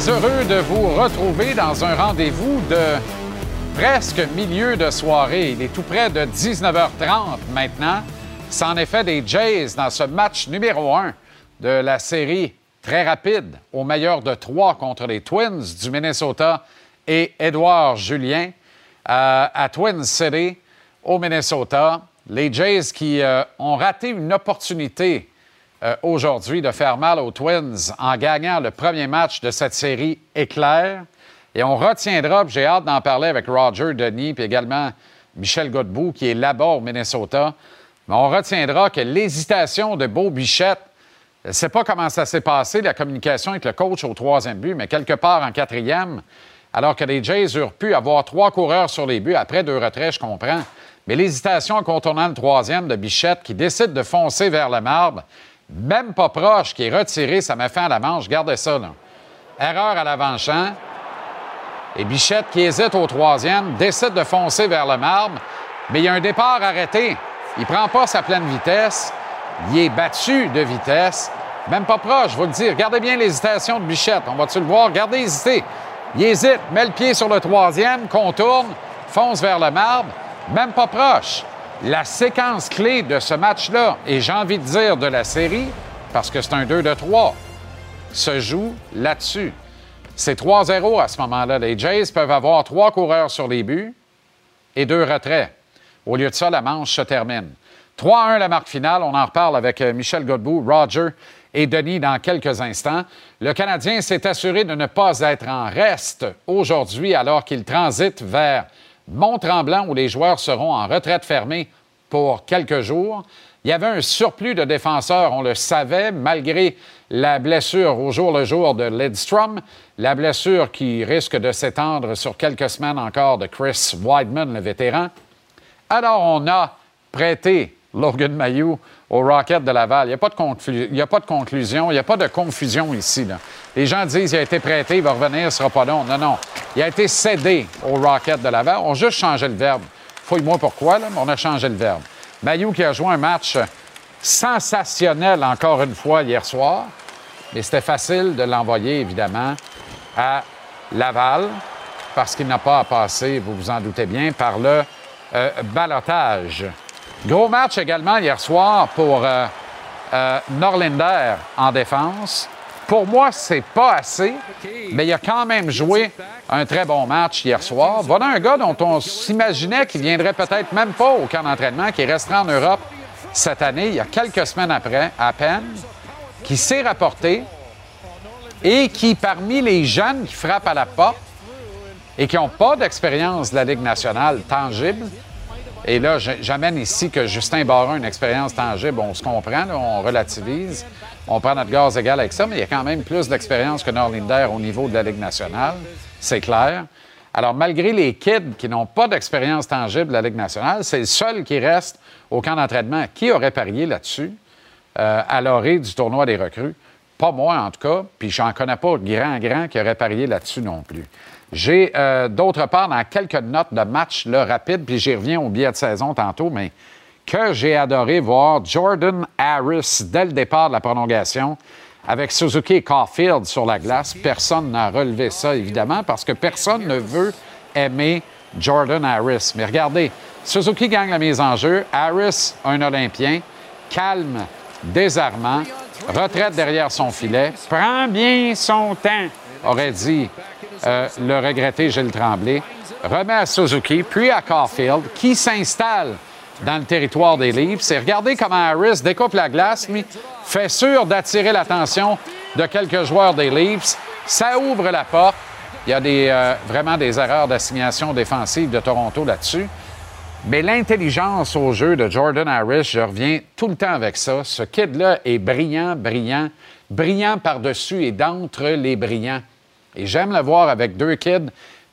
heureux de vous retrouver dans un rendez-vous de presque milieu de soirée. Il est tout près de 19h30 maintenant. C'est en effet des Jays dans ce match numéro un de la série très rapide au meilleur de trois contre les Twins du Minnesota et Edouard Julien euh, à Twin City au Minnesota. Les Jays qui euh, ont raté une opportunité euh, aujourd'hui de faire mal aux Twins en gagnant le premier match de cette série éclair. Et on retiendra, j'ai hâte d'en parler avec Roger Denis, puis également Michel Godbout, qui est là-bas au Minnesota. Mais on retiendra que l'hésitation de Beau Bichette, je ne sais pas comment ça s'est passé, la communication avec le coach au troisième but, mais quelque part en quatrième, alors que les Jays eurent pu avoir trois coureurs sur les buts après deux retraits, je comprends. Mais l'hésitation en contournant le troisième de Bichette qui décide de foncer vers le marbre, même pas proche, qui est retiré, ça m'a fait à la manche. Gardez ça, là. Erreur à l'avant-champ. Et Bichette, qui hésite au troisième, décide de foncer vers le marbre, mais il y a un départ arrêté. Il prend pas sa pleine vitesse. Il est battu de vitesse. Même pas proche, je vous le dire. Regardez bien l'hésitation de Bichette. On va-tu le voir? Regardez hésiter. Il hésite, met le pied sur le troisième, contourne, fonce vers le marbre. Même pas proche la séquence clé de ce match-là, et j'ai envie de dire de la série, parce que c'est un 2 de 3, se joue là-dessus. C'est 3-0 à ce moment-là. Les Jays peuvent avoir trois coureurs sur les buts et deux retraits. Au lieu de ça, la manche se termine. 3-1 la marque finale. On en reparle avec euh, Michel Godbout, Roger et Denis dans quelques instants. Le Canadien s'est assuré de ne pas être en reste aujourd'hui alors qu'il transite vers Mont-Tremblant, où les joueurs seront en retraite fermée pour quelques jours. Il y avait un surplus de défenseurs, on le savait, malgré la blessure au jour le jour de Lidstrom, la blessure qui risque de s'étendre sur quelques semaines encore de Chris Weidman, le vétéran. Alors, on a prêté Logan Mayou au Rocket de Laval. Il n'y a, pas de conclusion, il n'y a pas de confusion ici. Les gens disent qu'il a été prêté, il va revenir, il ne sera pas long. Non, non. Il a été cédé au Rocket de Laval. On a juste changé le verbe. Fouille-moi pourquoi, mais on a changé le verbe. Mayou qui a joué un match sensationnel encore une fois hier soir, mais c'était facile de l'envoyer, évidemment, à Laval parce qu'il n'a pas à passer, vous vous en doutez bien, par le euh, balotage. Gros match également hier soir pour euh, euh, Norlinder en défense. Pour moi, c'est pas assez, mais il a quand même joué un très bon match hier soir. Voilà un gars dont on s'imaginait qu'il viendrait peut-être même pas au camp d'entraînement, qui restera en Europe cette année, il y a quelques semaines après, à peine, qui s'est rapporté et qui, parmi les jeunes qui frappent à la porte et qui n'ont pas d'expérience de la Ligue nationale tangible, et là, j'amène ici que Justin Barron, une expérience tangible, on se comprend, on relativise, on prend notre gaz égal avec ça, mais il y a quand même plus d'expérience que Norlinder au niveau de la Ligue nationale, c'est clair. Alors, malgré les kids qui n'ont pas d'expérience tangible de la Ligue nationale, c'est le seul qui reste au camp d'entraînement. Qui aurait parié là-dessus euh, à l'orée du tournoi des recrues? Pas moi, en tout cas, puis j'en connais pas grand, grand qui aurait parié là-dessus non plus. J'ai, euh, d'autre part, dans quelques notes de match là, rapide, puis j'y reviens au billet de saison tantôt, mais que j'ai adoré voir Jordan Harris dès le départ de la prolongation avec Suzuki et Caulfield sur la glace. Personne n'a relevé ça, évidemment, parce que personne ne veut aimer Jordan Harris. Mais regardez, Suzuki gagne la mise en jeu. Harris, un Olympien, calme, désarmant, retraite derrière son filet, prend bien son temps, aurait dit euh, le regretté Gilles Tremblay, remet à Suzuki, puis à Caulfield, qui s'installe dans le territoire des Leafs. Et regardez comment Harris découpe la glace, lui, fait sûr d'attirer l'attention de quelques joueurs des Leafs. Ça ouvre la porte. Il y a euh, vraiment des erreurs d'assignation défensive de Toronto là-dessus. Mais l'intelligence au jeu de Jordan Harris, je reviens tout le temps avec ça. Ce kid-là est brillant, brillant, brillant par-dessus et d'entre les brillants. Et j'aime le voir avec deux kids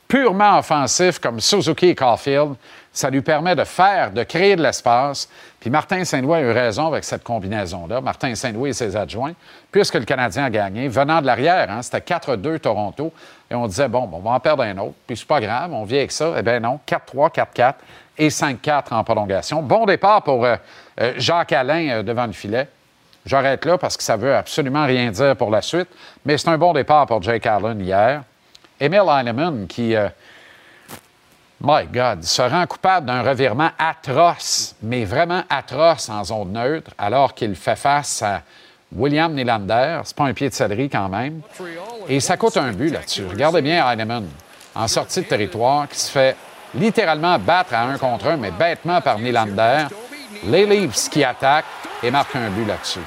purement offensifs comme Suzuki et Caulfield. Ça lui permet de faire, de créer de l'espace. Puis Martin Saint-Louis a eu raison avec cette combinaison-là. Martin Saint-Louis et ses adjoints, puisque le Canadien a gagné, venant de l'arrière, hein, c'était 4-2 Toronto. Et on disait, bon, on va en perdre un autre. Puis c'est pas grave, on vient avec ça. Eh bien non, 4-3, 4-4 et 5-4 en prolongation. Bon départ pour euh, euh, Jacques Alain euh, devant le filet. J'arrête là parce que ça veut absolument rien dire pour la suite. Mais c'est un bon départ pour Jake Allen hier. Emil Heinemann qui, euh, my God, se rend coupable d'un revirement atroce, mais vraiment atroce en zone neutre, alors qu'il fait face à William Nylander. C'est pas un pied de céleri quand même. Et ça coûte un but là-dessus. Regardez bien Heinemann en sortie de territoire qui se fait littéralement battre à un contre un, mais bêtement par Nylander. Les Leafs qui attaquent et marquent un but là-dessus.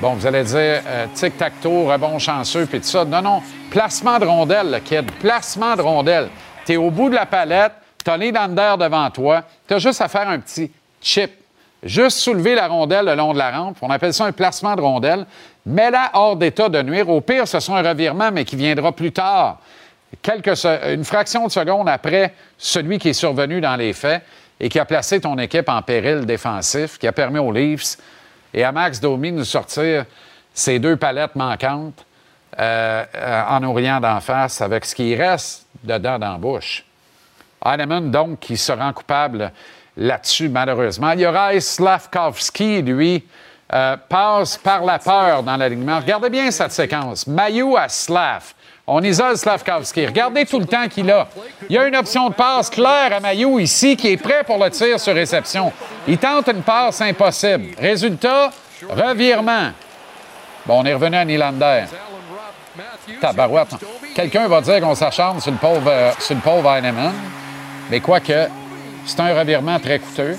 Bon, vous allez dire euh, tic-tac-toe, rebond chanceux, puis tout ça. Non, non. Placement de rondelle, le kid. Placement de rondelle. Tu es au bout de la palette, tu as Nylander devant toi. Tu as juste à faire un petit chip. Juste soulever la rondelle le long de la rampe. On appelle ça un placement de rondelle. Mets-la hors d'état de nuire. Au pire, ce sera un revirement, mais qui viendra plus tard quelques, une fraction de seconde après celui qui est survenu dans les faits et qui a placé ton équipe en péril défensif, qui a permis aux Leafs et à Max Domi de sortir ces deux palettes manquantes euh, euh, en nous riant d'en face avec ce qui reste dedans dans la. Heinemann, donc, qui se rend coupable là-dessus, malheureusement. Yoraï Slavkovski, lui, euh, passe par la peur dans l'alignement. Regardez bien cette séquence. Maillot à Slav. On isole Slavkovski. Regardez tout le temps qu'il a. Il y a une option de passe claire à Maillot ici qui est prêt pour le tir sur réception. Il tente une passe impossible. Résultat, revirement. Bon, on est revenu à Nylander. Tabarouette. Quelqu'un va dire qu'on s'acharne sur le pauvre, euh, Heinemann. Mais quoique, c'est un revirement très coûteux.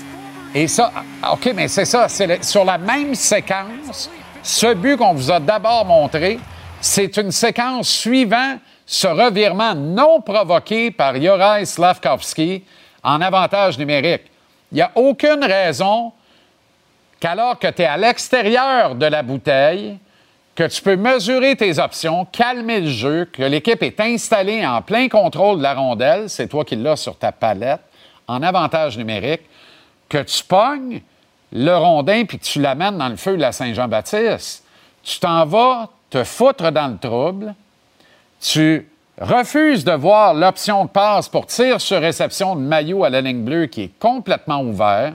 Et ça, ah, OK, mais c'est ça. C'est sur la même séquence, ce but qu'on vous a d'abord montré, c'est une séquence suivant ce revirement non provoqué par Yoraï Slavkovski en avantage numérique. Il n'y a aucune raison qu'alors que tu es à l'extérieur de la bouteille, que tu peux mesurer tes options, calmer le jeu, que l'équipe est installée en plein contrôle de la rondelle, c'est toi qui l'as sur ta palette, en avantage numérique, que tu pognes le rondin puis que tu l'amènes dans le feu de la Saint-Jean-Baptiste. Tu t'en vas te foutre dans le trouble, tu refuses de voir l'option de passe pour tir sur réception de maillot à la ligne bleue qui est complètement ouvert.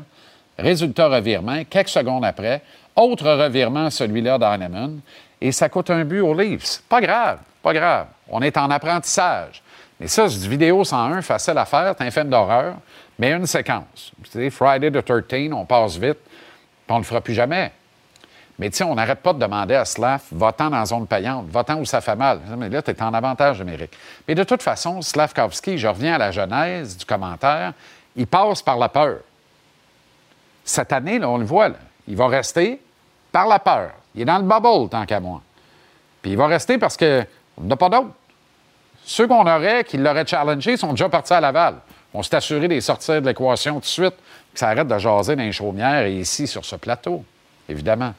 Résultat revirement, quelques secondes après. Autre revirement, celui-là d'Arneman. Et ça coûte un but aux Leafs. Pas grave, pas grave. On est en apprentissage. Mais ça, c'est du vidéo 101, facile à faire, c'est un film d'horreur, mais une séquence. Friday the 13, on passe vite, puis on ne le fera plus jamais. Mais tu sais, on n'arrête pas de demander à Slav, va-t'en dans zone payante, va-t'en où ça fait mal. Mais là, tu es en avantage numérique. Mais de toute façon, Slavkovski, je reviens à la genèse du commentaire, il passe par la peur. Cette année, on le voit, il va rester par la peur. Il est dans le bubble, tant qu'à moi. Puis il va rester parce qu'on n'a pas d'autres. Ceux qu'on aurait, qui l'auraient challengé, sont déjà partis à Laval. On s'est assuré de les sortir de l'équation tout de suite, que ça arrête de jaser dans les chaumières et ici, sur ce plateau, évidemment.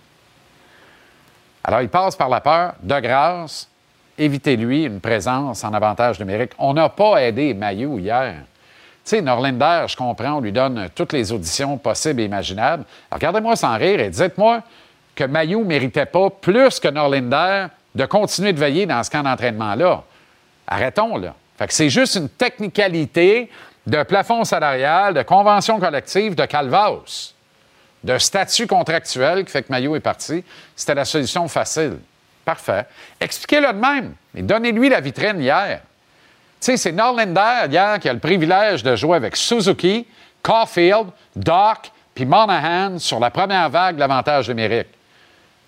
Alors, il passe par la peur. De grâce, évitez-lui une présence en avantage numérique. On n'a pas aidé Maillot hier. Tu sais, Norlinder, je comprends, on lui donne toutes les auditions possibles et imaginables. Regardez-moi sans rire et dites-moi que Maillot ne méritait pas plus que Norlinder de continuer de veiller dans ce camp d'entraînement-là. Arrêtons, là. Fait que c'est juste une technicalité de plafond salarial, de convention collective de Calvas de statut contractuel qui fait que Maillot est parti, c'était la solution facile. Parfait. Expliquez-le de même. Mais donnez-lui la vitrine hier. Tu sais, c'est Norlander hier qui a le privilège de jouer avec Suzuki, Caulfield, Doc puis Monahan sur la première vague de l'avantage numérique.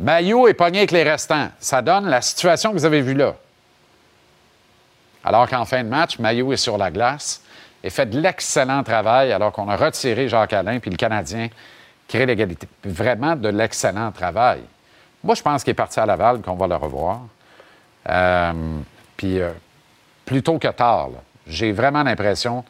Maillot est pogné avec les restants. Ça donne la situation que vous avez vue là. Alors qu'en fin de match, Maillot est sur la glace et fait de l'excellent travail alors qu'on a retiré Jacques Alain puis le Canadien créer l'égalité. Vraiment de l'excellent travail. Moi, je pense qu'il est parti à Laval, qu'on va le revoir. Euh, puis, euh, plutôt que tard, j'ai vraiment l'impression,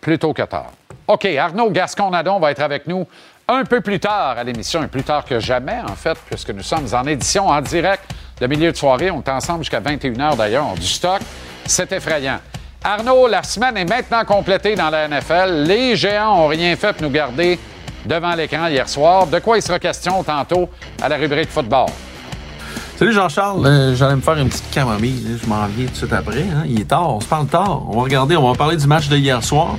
plutôt que tard. OK, Arnaud Gascon-Nadon va être avec nous un peu plus tard à l'émission, plus tard que jamais, en fait, puisque nous sommes en édition en direct de milieu de soirée. On est ensemble jusqu'à 21h d'ailleurs. On a du stock. C'est effrayant. Arnaud, la semaine est maintenant complétée dans la NFL. Les géants n'ont rien fait pour nous garder devant l'écran hier soir. De quoi il sera question tantôt à la rubrique football? Salut Jean-Charles, euh, j'allais me faire une petite camomille. Je m'en viens tout de suite après. Hein. Il est tard, on se parle tard. On va regarder, on va parler du match de hier soir.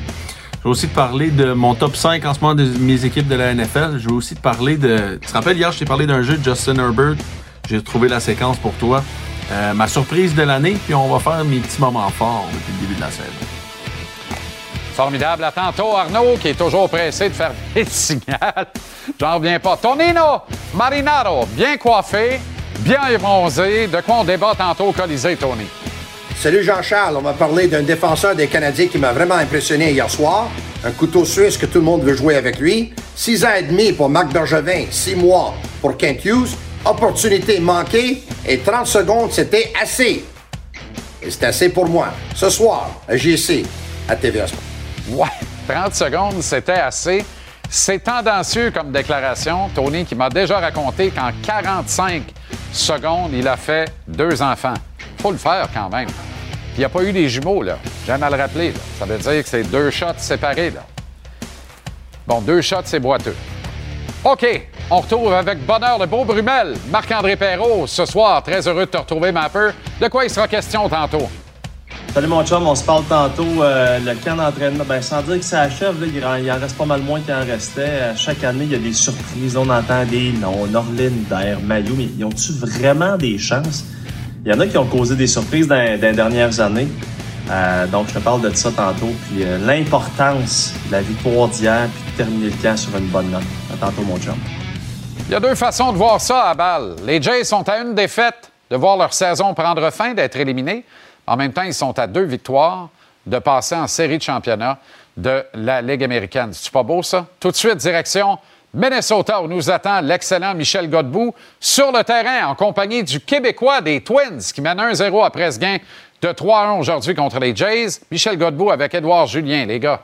vais aussi te parler de mon top 5 en ce moment de mes équipes de la NFL. Je vais aussi te parler de. Tu te rappelles, hier, je t'ai parlé d'un jeu de Justin Herbert. J'ai trouvé la séquence pour toi. Euh, ma surprise de l'année, puis on va faire mes petits moments forts depuis le début de la saison. Formidable. À tantôt, Arnaud, qui est toujours pressé de faire des signaux. J'en reviens pas. Tonino Marinaro, bien coiffé, bien bronzé. De quoi on débat tantôt au Colisée, Tony? Salut Jean-Charles, on va parler d'un défenseur des Canadiens qui m'a vraiment impressionné hier soir. Un couteau suisse que tout le monde veut jouer avec lui. Six ans et demi pour Marc Bergevin, six mois pour Kent Hughes. Opportunité manquée et 30 secondes, c'était assez. Et c'est assez pour moi. Ce soir, à JC, à TVA Sport. Ouais, 30 secondes, c'était assez. C'est tendancieux comme déclaration. Tony qui m'a déjà raconté qu'en 45 secondes, il a fait deux enfants. Faut le faire quand même. Il n'y a pas eu des jumeaux, là. J'aime à le rappeler. Ça veut dire que c'est deux shots séparés, là. Bon, deux shots, c'est boiteux. OK, on retrouve avec bonheur le beau Brumel, Marc-André Perrault, ce soir. Très heureux de te retrouver, Mapper. De quoi il sera question tantôt? Salut mon chum, on se parle tantôt. Euh, le camp d'entraînement, ben, sans dire que ça achève, il, en, reste pas mal moins qu'il en restait. Chaque année, il y a des surprises. On entend des noms, Norlinder, Maillot, mais ils ont-tu vraiment des chances? Il y en a qui ont causé des surprises dans, dans les dernières années. Euh, donc, je te parle de ça tantôt. Puis euh, l'importance de la victoire d'hier, puis de terminer le camp sur une bonne note. À tantôt, mon chum. Il y a deux façons de voir ça à balle. Les Jays sont à une défaite de voir leur saison prendre fin, d'être éliminés. En même temps, ils sont à deux victoires de passer en série de championnat de la Ligue américaine. C'est pas beau, ça? Tout de suite, direction Minnesota, où nous attend l'excellent Michel Godbout sur le terrain en compagnie du Québécois des Twins qui mène 1-0 après ce gain de 3-1 aujourd'hui contre les Jays. Michel Godbout avec Édouard Julien, les gars.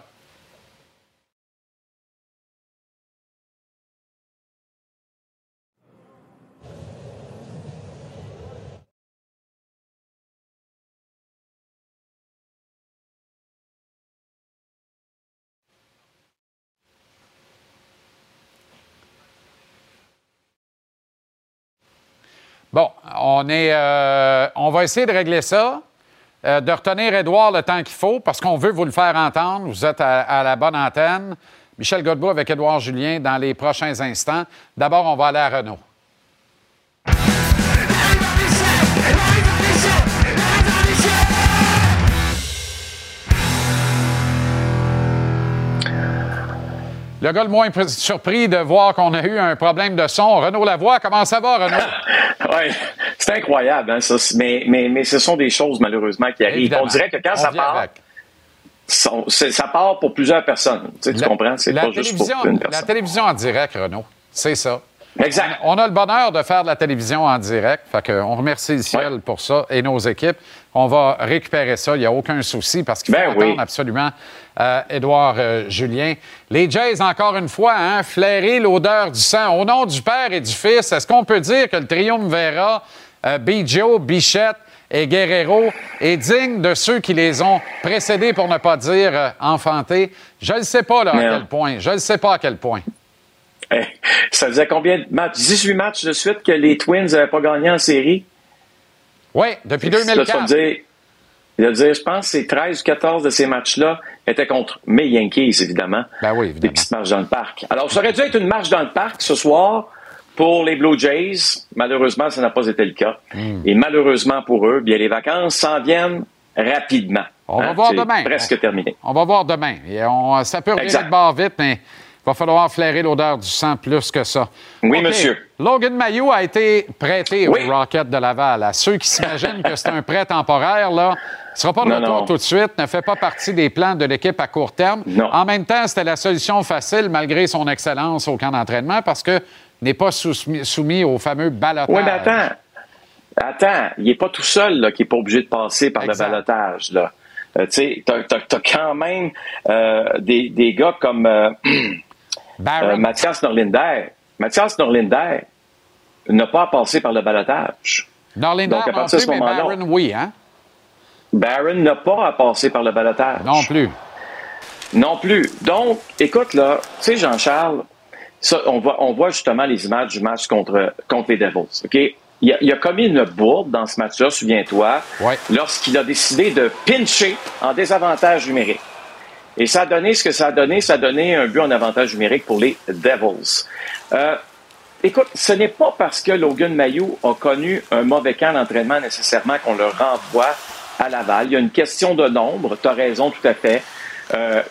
Bon, on est, euh, on va essayer de régler ça, euh, de retenir Édouard le temps qu'il faut, parce qu'on veut vous le faire entendre. Vous êtes à, la bonne antenne. Michel Godbout avec Édouard Julien dans les prochains instants. D'abord, on va aller à Renault. Le gars le moins pr- surpris de voir qu'on a eu un problème de son. Renaud Lavoie, comment ça va, Renaud? Oui, c'est incroyable, hein, ça. Mais, mais, mais ce sont des choses, malheureusement, qui arrivent. Évidemment. On dirait que quand On ça part, ça part pour plusieurs personnes. Tu, sais, tu La- comprends? C'est la pas juste pour une La personne. télévision en direct, Renaud. C'est ça. Exact. On a le bonheur de faire de la télévision en direct. Fait on remercie le ciel Ouais. pour ça et nos équipes. On va récupérer ça. Il n'y a aucun souci parce qu'il faut Ben entendre oui. absolument euh, Édouard euh, Julien. Les Jays, encore une fois, hein, flairer l'odeur du sang. Au nom du Père et du Fils, est-ce qu'on peut dire que le triumvirat euh, Biggio, Bichette et Guerrero est digne de ceux qui les ont précédés, pour ne pas dire euh, enfantés? Je ne sais pas là, à quel point. Je ne sais pas à quel point. Ça faisait combien de matchs? 18 matchs de suite que les Twins n'avaient pas gagné en série? Oui, depuis Là, tu vas 2004. me dire, dire, je pense que ces 13 ou 14 de ces matchs-là étaient contre mes Yankees, évidemment. Ben oui, Des évidemment. petites marches dans le parc. Alors, ça aurait dû être une marche dans le parc ce soir pour les Blue Jays. Malheureusement, ça n'a pas été le cas. Hmm. Et malheureusement pour eux, bien, les vacances s'en viennent rapidement. On va Hein, voir c'est demain. Presque terminé. On va voir demain. Et on- ça peut revenir de bord vite, mais va falloir flairer l'odeur du sang plus que ça. Oui, monsieur. Logan Mayou a été prêté Oui. au Rocket de Laval. À ceux qui s'imaginent que c'est un prêt temporaire, là, il ne sera pas de retour tout de suite, ne fait pas partie des plans de l'équipe à court terme. Non. En même temps, c'était la solution facile malgré son excellence au camp d'entraînement parce que n'est pas soumis, soumis au fameux balotage. Oui, mais attends. Attends, il n'est pas tout seul là, qui n'est pas obligé de passer par Exact. le balotage. Là. Euh, tu sais, t'as, t'as quand même euh, des, des gars comme euh. euh, Mathias Norlinder. Mathias Norlinder n'a pas passé par le balotage. Norlinder donc, à partir de ce moment-là- Barron, oui, hein? Barron n'a pas à passer par le balotage. Non plus. Non plus. Donc, écoute, là, tu sais, Jean-Charles, ça, on, voit, on voit justement les images du match contre, contre les Devils. OK? Il a, il a commis une bourde dans ce match-là, souviens-toi, Ouais. lorsqu'il a décidé de pincher en désavantage numérique. Et ça a donné ce que ça a donné. Ça a donné un but en avantage numérique pour les Devils. Euh, écoute, ce n'est pas parce que Logan Mayou a connu un mauvais camp d'entraînement nécessairement qu'on le renvoie à Laval. Il y a une question de nombre. Tu as raison tout à fait. Euh,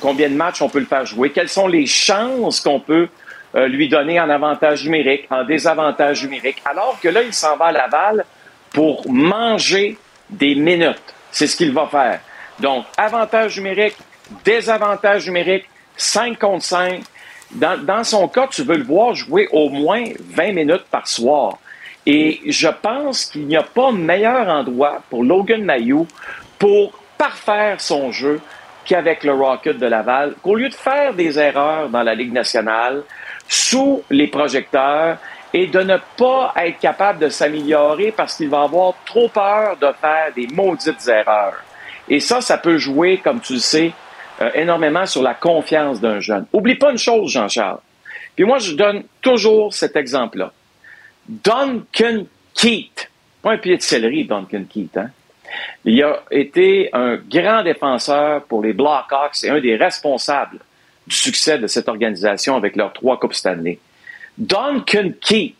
combien de matchs on peut le faire jouer? Quelles sont les chances qu'on peut euh, lui donner en avantage numérique, en désavantage numérique? Alors que là, il s'en va à Laval pour manger des minutes. C'est ce qu'il va faire. Donc, avantage numérique, désavantage numérique, 5 contre 5. Dans, son cas, tu veux le voir jouer au moins 20 minutes par soir. Et je pense qu'il n'y a pas meilleur endroit pour Logan Mayou pour parfaire son jeu qu'avec le Rocket de Laval, qu'au lieu de faire des erreurs dans la Ligue nationale, sous les projecteurs, et de ne pas être capable de s'améliorer parce qu'il va avoir trop peur de faire des maudites erreurs. Et ça, ça peut jouer, comme tu le sais, euh, énormément sur la confiance d'un jeune. Oublie pas une chose, Jean-Charles. Puis moi, je donne toujours cet exemple-là. Duncan Keat, pas un pied de céleri, Duncan Keat, hein? Il a été un grand défenseur pour les Blackhawks et un des responsables du succès de cette organisation avec leurs trois Coupes Stanley. Duncan Keith,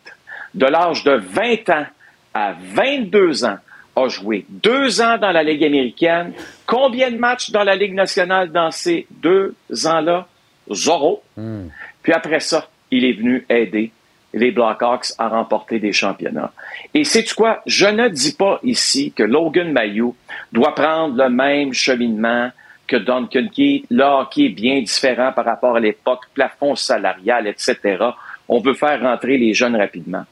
de l'âge de 20 ans à 22 ans, a joué deux ans dans la Ligue américaine. Combien de matchs dans la Ligue nationale dans ces deux ans-là? Zéro. Hmm. Puis après ça, il est venu aider les Blackhawks à remporter des championnats. Et sais-tu quoi? Je ne dis pas ici que Logan Mayou doit prendre le même cheminement que Duncan Keith. Le hockey est bien différent par rapport à l'époque, plafond salarial, etc. On veut faire rentrer les jeunes rapidement.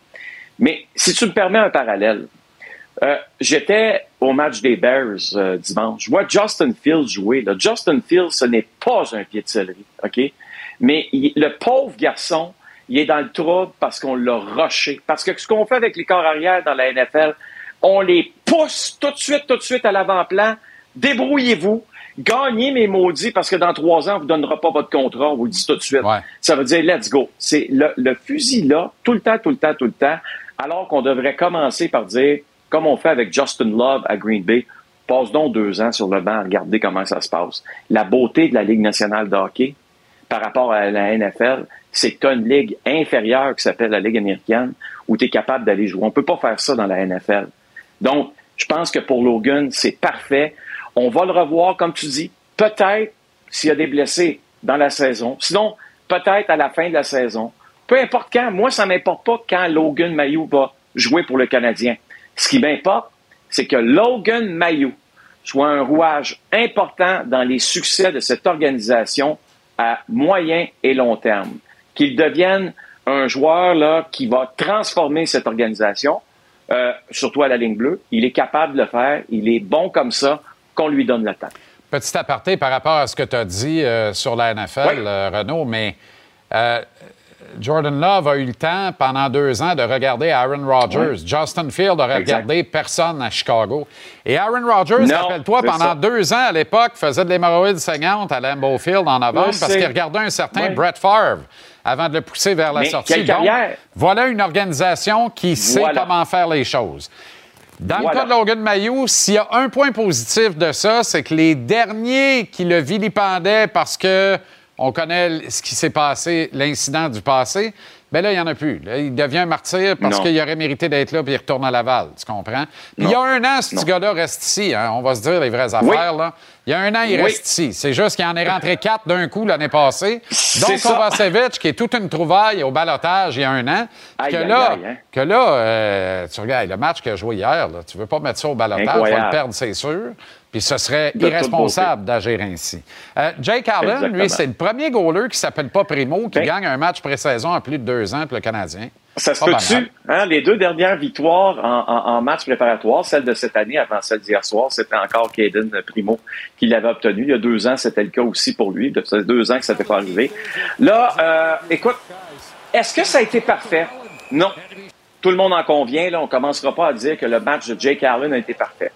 Mais si tu me permets un parallèle, euh, j'étais au match des Bears euh, dimanche. Je vois Justin Fields jouer. Justin Fields, ce n'est pas un pied de céleri, OK? Mais le pauvre garçon, il est dans le trouble parce qu'on l'a rushé. Parce que ce qu'on fait avec les corps arrière dans la NFL, on les pousse tout de suite, tout de suite à l'avant-plan. Débrouillez-vous. Gagnez mes maudits parce que dans trois ans, on vous donnera pas votre contrat, on vous le dit tout de suite. Ça veut dire let's go. C'est le, le, fusil là, tout le temps, tout le temps, tout le temps, alors qu'on devrait commencer par dire, comme on fait avec Justin Love à Green Bay, passe donc deux ans sur le banc, regardez comment ça se passe. La beauté de la Ligue nationale de par rapport à la NFL, c'est que tu as une ligue inférieure qui s'appelle la Ligue américaine où tu es capable d'aller jouer. On peut pas faire ça dans la NFL. Donc, je pense que pour Logan, c'est parfait. On va le revoir, comme tu dis, peut-être s'il y a des blessés dans la saison. Sinon, peut-être à la fin de la saison. Peu importe quand. Moi, ça m'importe pas quand Logan Mayou va jouer pour le Canadien. Ce qui m'importe, c'est que Logan Mayou soit un rouage important dans les succès de cette organisation à moyen et long terme. Qu'il devienne un joueur là, qui va transformer cette organisation, euh, surtout à la ligne bleue. Il est capable de le faire. Il est bon comme ça qu'on lui donne le temps. Petit aparté par rapport à ce que tu as dit euh, sur la NFL, euh, Renaud, mais Jordan Love a eu le temps pendant deux ans de regarder Aaron Rodgers. Justin Field a regardé personne à Chicago. Et Aaron Rodgers, rappelle-toi, pendant deux ans à l'époque, faisait de l'hémorroïde saignante à Lambeau Field en novembre parce qu'il regardait un certain Brett Favre avant de le pousser vers la sortie. Donc, voilà une organisation qui sait comment faire les choses. Dans le cas de Logan Mayou, s'il y a un point positif de ça, c'est que les derniers qui le vilipendaient parce que on connaît ce qui s'est passé, l'incident du passé. Bien là, il n'y en a plus. il devient martyr parce qu'il aurait mérité d'être là puis il retourne à Laval. Tu comprends? Puis il y a un an, ce petit gars-là reste ici. Hein. On va se dire les vraies affaires. Là. Il y a un an, il reste ici. C'est juste qu'il en est rentré quatre d'un coup l'année passée. Donc, Kovacevic, qui est toute une trouvaille au balotage il y a un an, que, là, hein. que là, euh, tu regardes le match qu'il a joué hier, là, tu veux pas mettre ça au balotage, tu vas le perdre, c'est sûr. Puis ce serait irresponsable d'agir ainsi. Euh, Jake Allen, lui, c'est le premier goaler qui s'appelle pas Primo, qui ben gagne un match pré-saison en plus de deux ans pour le Canadien. Ça se peut-tu? Hein, les deux dernières victoires en, match préparatoire, celle de cette année avant celle d'hier soir, c'était encore Caden Primo qui l'avait obtenu. Il y a deux ans, c'était le cas aussi pour lui. Ça fait deux ans que ça n'était pas arrivé. Là, euh, écoute, est-ce que ça a été parfait? Non. Tout le monde en convient. Là, on ne commencera pas à dire que le match de Jake Allen a été parfait.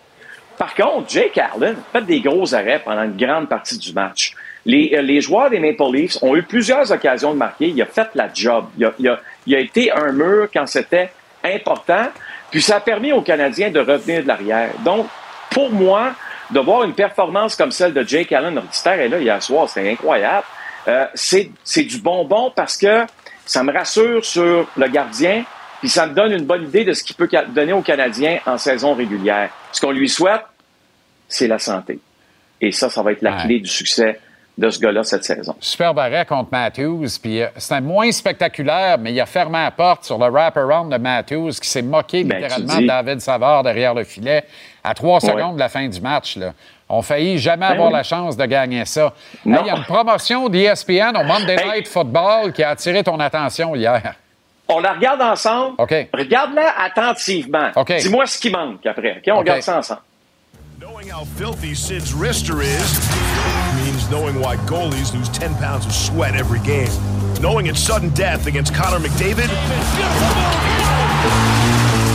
Par contre, Jake Allen a fait des gros arrêts pendant une grande partie du match. Les, euh, les, joueurs des Maple Leafs ont eu plusieurs occasions de marquer. Il a fait la job. Il a, il a, il a été un mur quand c'était important. Puis ça a permis aux Canadiens de revenir de l'arrière. Donc, pour moi, de voir une performance comme celle de Jake Allen, notre est là hier soir, c'est incroyable. Euh, c'est du bonbon parce que ça me rassure sur le gardien, puis ça me donne une bonne idée de ce qu'il peut donner aux Canadiens en saison régulière. Ce qu'on lui souhaite, c'est la santé. Et ça, ça va être la clé du succès de ce gars-là cette saison. Super arrêt contre Matthews. Puis euh, c'était moins spectaculaire, mais il a fermé la porte sur le wrap-around de Matthews qui s'est moqué ben, littéralement de David Savard derrière le filet à trois secondes de la fin du match. Là. On faillit jamais ben avoir la chance de gagner ça. il y a une promotion d'ESPN au Monday Night Football qui a attiré ton attention hier. On la regarde ensemble. Regarde-la attentivement. Dis-moi ce qui manque après. On regarde ça ensemble. Knowing how filthy Sid's wrister is means knowing why goalies lose 10 pounds of sweat every game. Knowing it's sudden death against Connor McDavid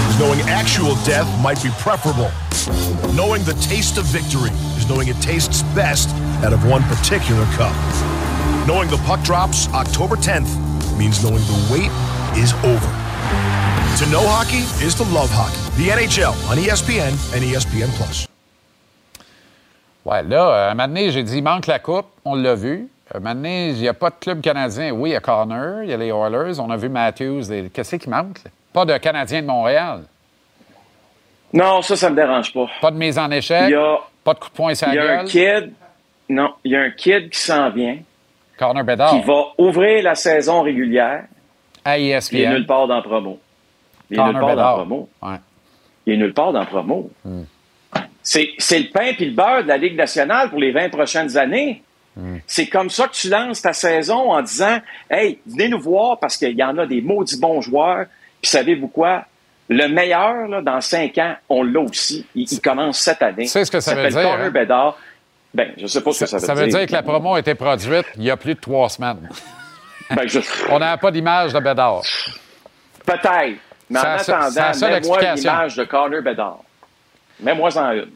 is knowing actual death might be preferable. Knowing the taste of victory is knowing it tastes best out of one particular cup. Knowing the puck drops October 10th means knowing the wait is over. To know hockey is to love hockey. The NHL on ESPN and ESPN Plus. Ouais, là, un moment donné, j'ai dit, il manque la coupe. On l'a vu. Un moment donné, il n'y a pas de club canadien. Oui, il y a Connor, il y a les Oilers. On a vu Matthews. Qu'est-ce qui manque? Pas de Canadien de Montréal. Non, ça, ça me dérange pas. Pas de mise en échec? Y a, pas de coup de poing sur la? Il y a un kid... Non, il y a un kid qui s'en vient. Connor Bedard. Qui va ouvrir la saison régulière. À ESPN. Il est nulle part dans promo. Il est nulle part dans promo. Ouais. Il est nulle part dans promo. Hmm. C'est, le pain puis le beurre de la Ligue nationale pour les 20 prochaines années. C'est comme ça que tu lances ta saison en disant Hey, venez nous voir parce qu'il y en a des maudits bons joueurs. Puis savez-vous quoi? Le meilleur, là, dans cinq ans, on l'a aussi. Il, commence cette année. Tu sais ce que ça, veut dire? Hein? Bédard. Ben, je sais pas ce que ça veut dire. Ça veut dire que la promo a été produite il y a plus de trois semaines. Ben, on n'a pas d'image de Bédard. Peut-être. Mais en attendant, mets-moi l'image de Connor Bedard. Mets-moi en une.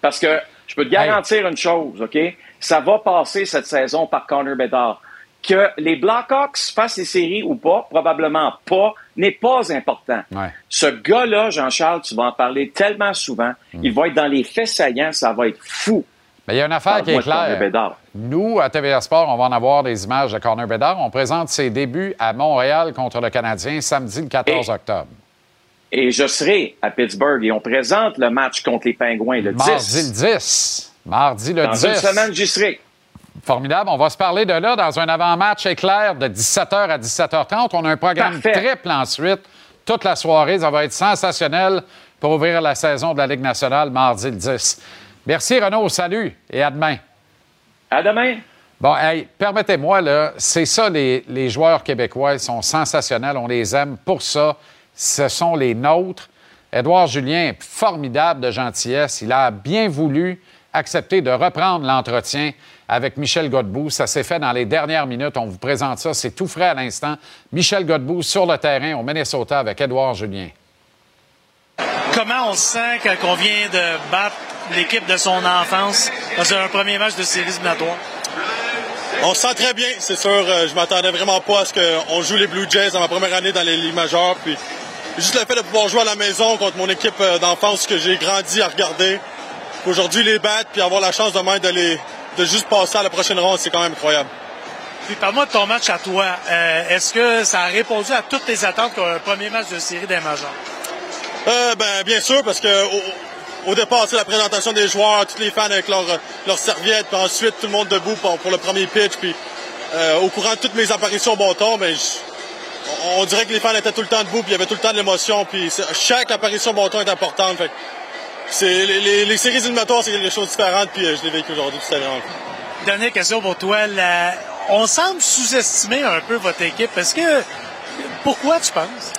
Parce que je peux te garantir une chose, OK? Ça va passer cette saison par Connor Bedard. Que les Blackhawks fassent les séries ou pas, probablement pas, n'est pas important. Ce gars-là, Jean-Charles, tu vas en parler tellement souvent, mm. il va être dans les faits saillants, ça va être fou. Mais il y a une affaire qui est claire. Nous, à TVR Sport, on va en avoir des images de Corner Bedard. On présente ses débuts à Montréal contre le Canadien samedi le 14 octobre. Et je serai à Pittsburgh et on présente le match contre les Pingouins le 10. Mardi le 10. Mardi le 10. Dans une semaine, j'y serai. Formidable. On va se parler de là dans un avant-match éclair de 17h à 17h30. On a un programme triple ensuite. Toute la soirée, ça va être sensationnel pour ouvrir la saison de la Ligue nationale mardi le 10. Merci, Renaud. Salut et à demain. À demain. Bon, hey, permettez-moi, là, c'est ça, les, les, joueurs québécois, ils sont sensationnels. On les aime pour ça. Ce sont les nôtres. Édouard Julien est formidable de gentillesse. Il a bien voulu accepter de reprendre l'entretien avec Michel Godbout. Ça s'est fait dans les dernières minutes. On vous présente ça. C'est tout frais à l'instant. Michel Godbout sur le terrain au Minnesota avec Édouard Julien. Comment on se sent quand on vient de battre l'équipe de son enfance dans un premier match de séries éliminatoires? On se sent très bien, c'est sûr. Euh, je m'attendais vraiment pas à ce qu'on joue les Blue Jays dans ma première année dans les ligues majeures. Puis juste le fait de pouvoir jouer à la maison contre mon équipe euh, d'enfance que j'ai grandi à regarder. Aujourd'hui les battre puis avoir la chance demain de les de juste passer à la prochaine ronde, c'est quand même incroyable. Puis parle-moi de ton match à toi. Euh, est-ce que ça a répondu à toutes tes attentes pour un premier match de série des majeurs? Euh, ben, bien sûr, parce que au, départ, c'est la présentation des joueurs, tous les fans avec leurs leur serviettes, puis ensuite tout le monde debout pour, le premier pitch, puis euh, au courant de toutes mes apparitions bon temps, ben, on, dirait que les fans étaient tout le temps debout, puis il y avait tout le temps de l'émotion, puis chaque apparition bon temps est importante. Fait, c'est, les, séries éliminatoires, c'est quelque chose de différent, puis euh, je l'ai vécu aujourd'hui, c'est vraiment Dernière question pour toi. On semble sous-estimer un peu votre équipe. Est-ce que... Pourquoi tu penses?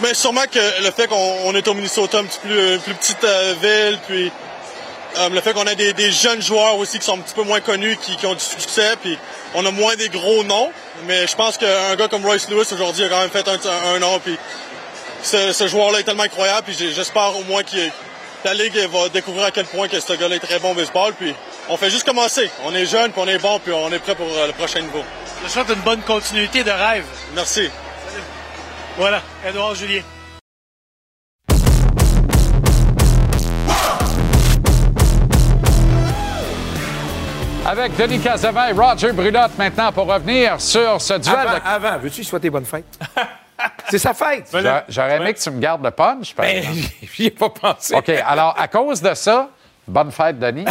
Mais sûrement que le fait qu'on est au Minnesota, un petit plus, plus petite euh, ville, puis euh, le fait qu'on a des, jeunes joueurs aussi qui sont un petit peu moins connus, qui, ont du succès, puis on a moins des gros noms. Mais je pense qu'un gars comme Royce Lewis aujourd'hui a quand même fait un, nom, puis ce, joueur-là est tellement incroyable, puis j'espère au moins que la Ligue va découvrir à quel point que ce gars-là est très bon au baseball, puis on fait juste commencer. On est jeune, puis on est bon, puis on est prêt pour euh, le prochain niveau. Je souhaite une bonne continuité de rêve. Merci. Voilà, Edouard Julien. Avec Denis Casavin et Roger Brulotte maintenant pour revenir sur ce duel. Avant, de- avant, veux-tu souhaiter bonne fête? C'est sa fête. J'a- J'aurais aimé que tu me gardes le punch. par Ben, j'y ai pas pensé. OK, alors à cause de ça, bonne fête, Denis.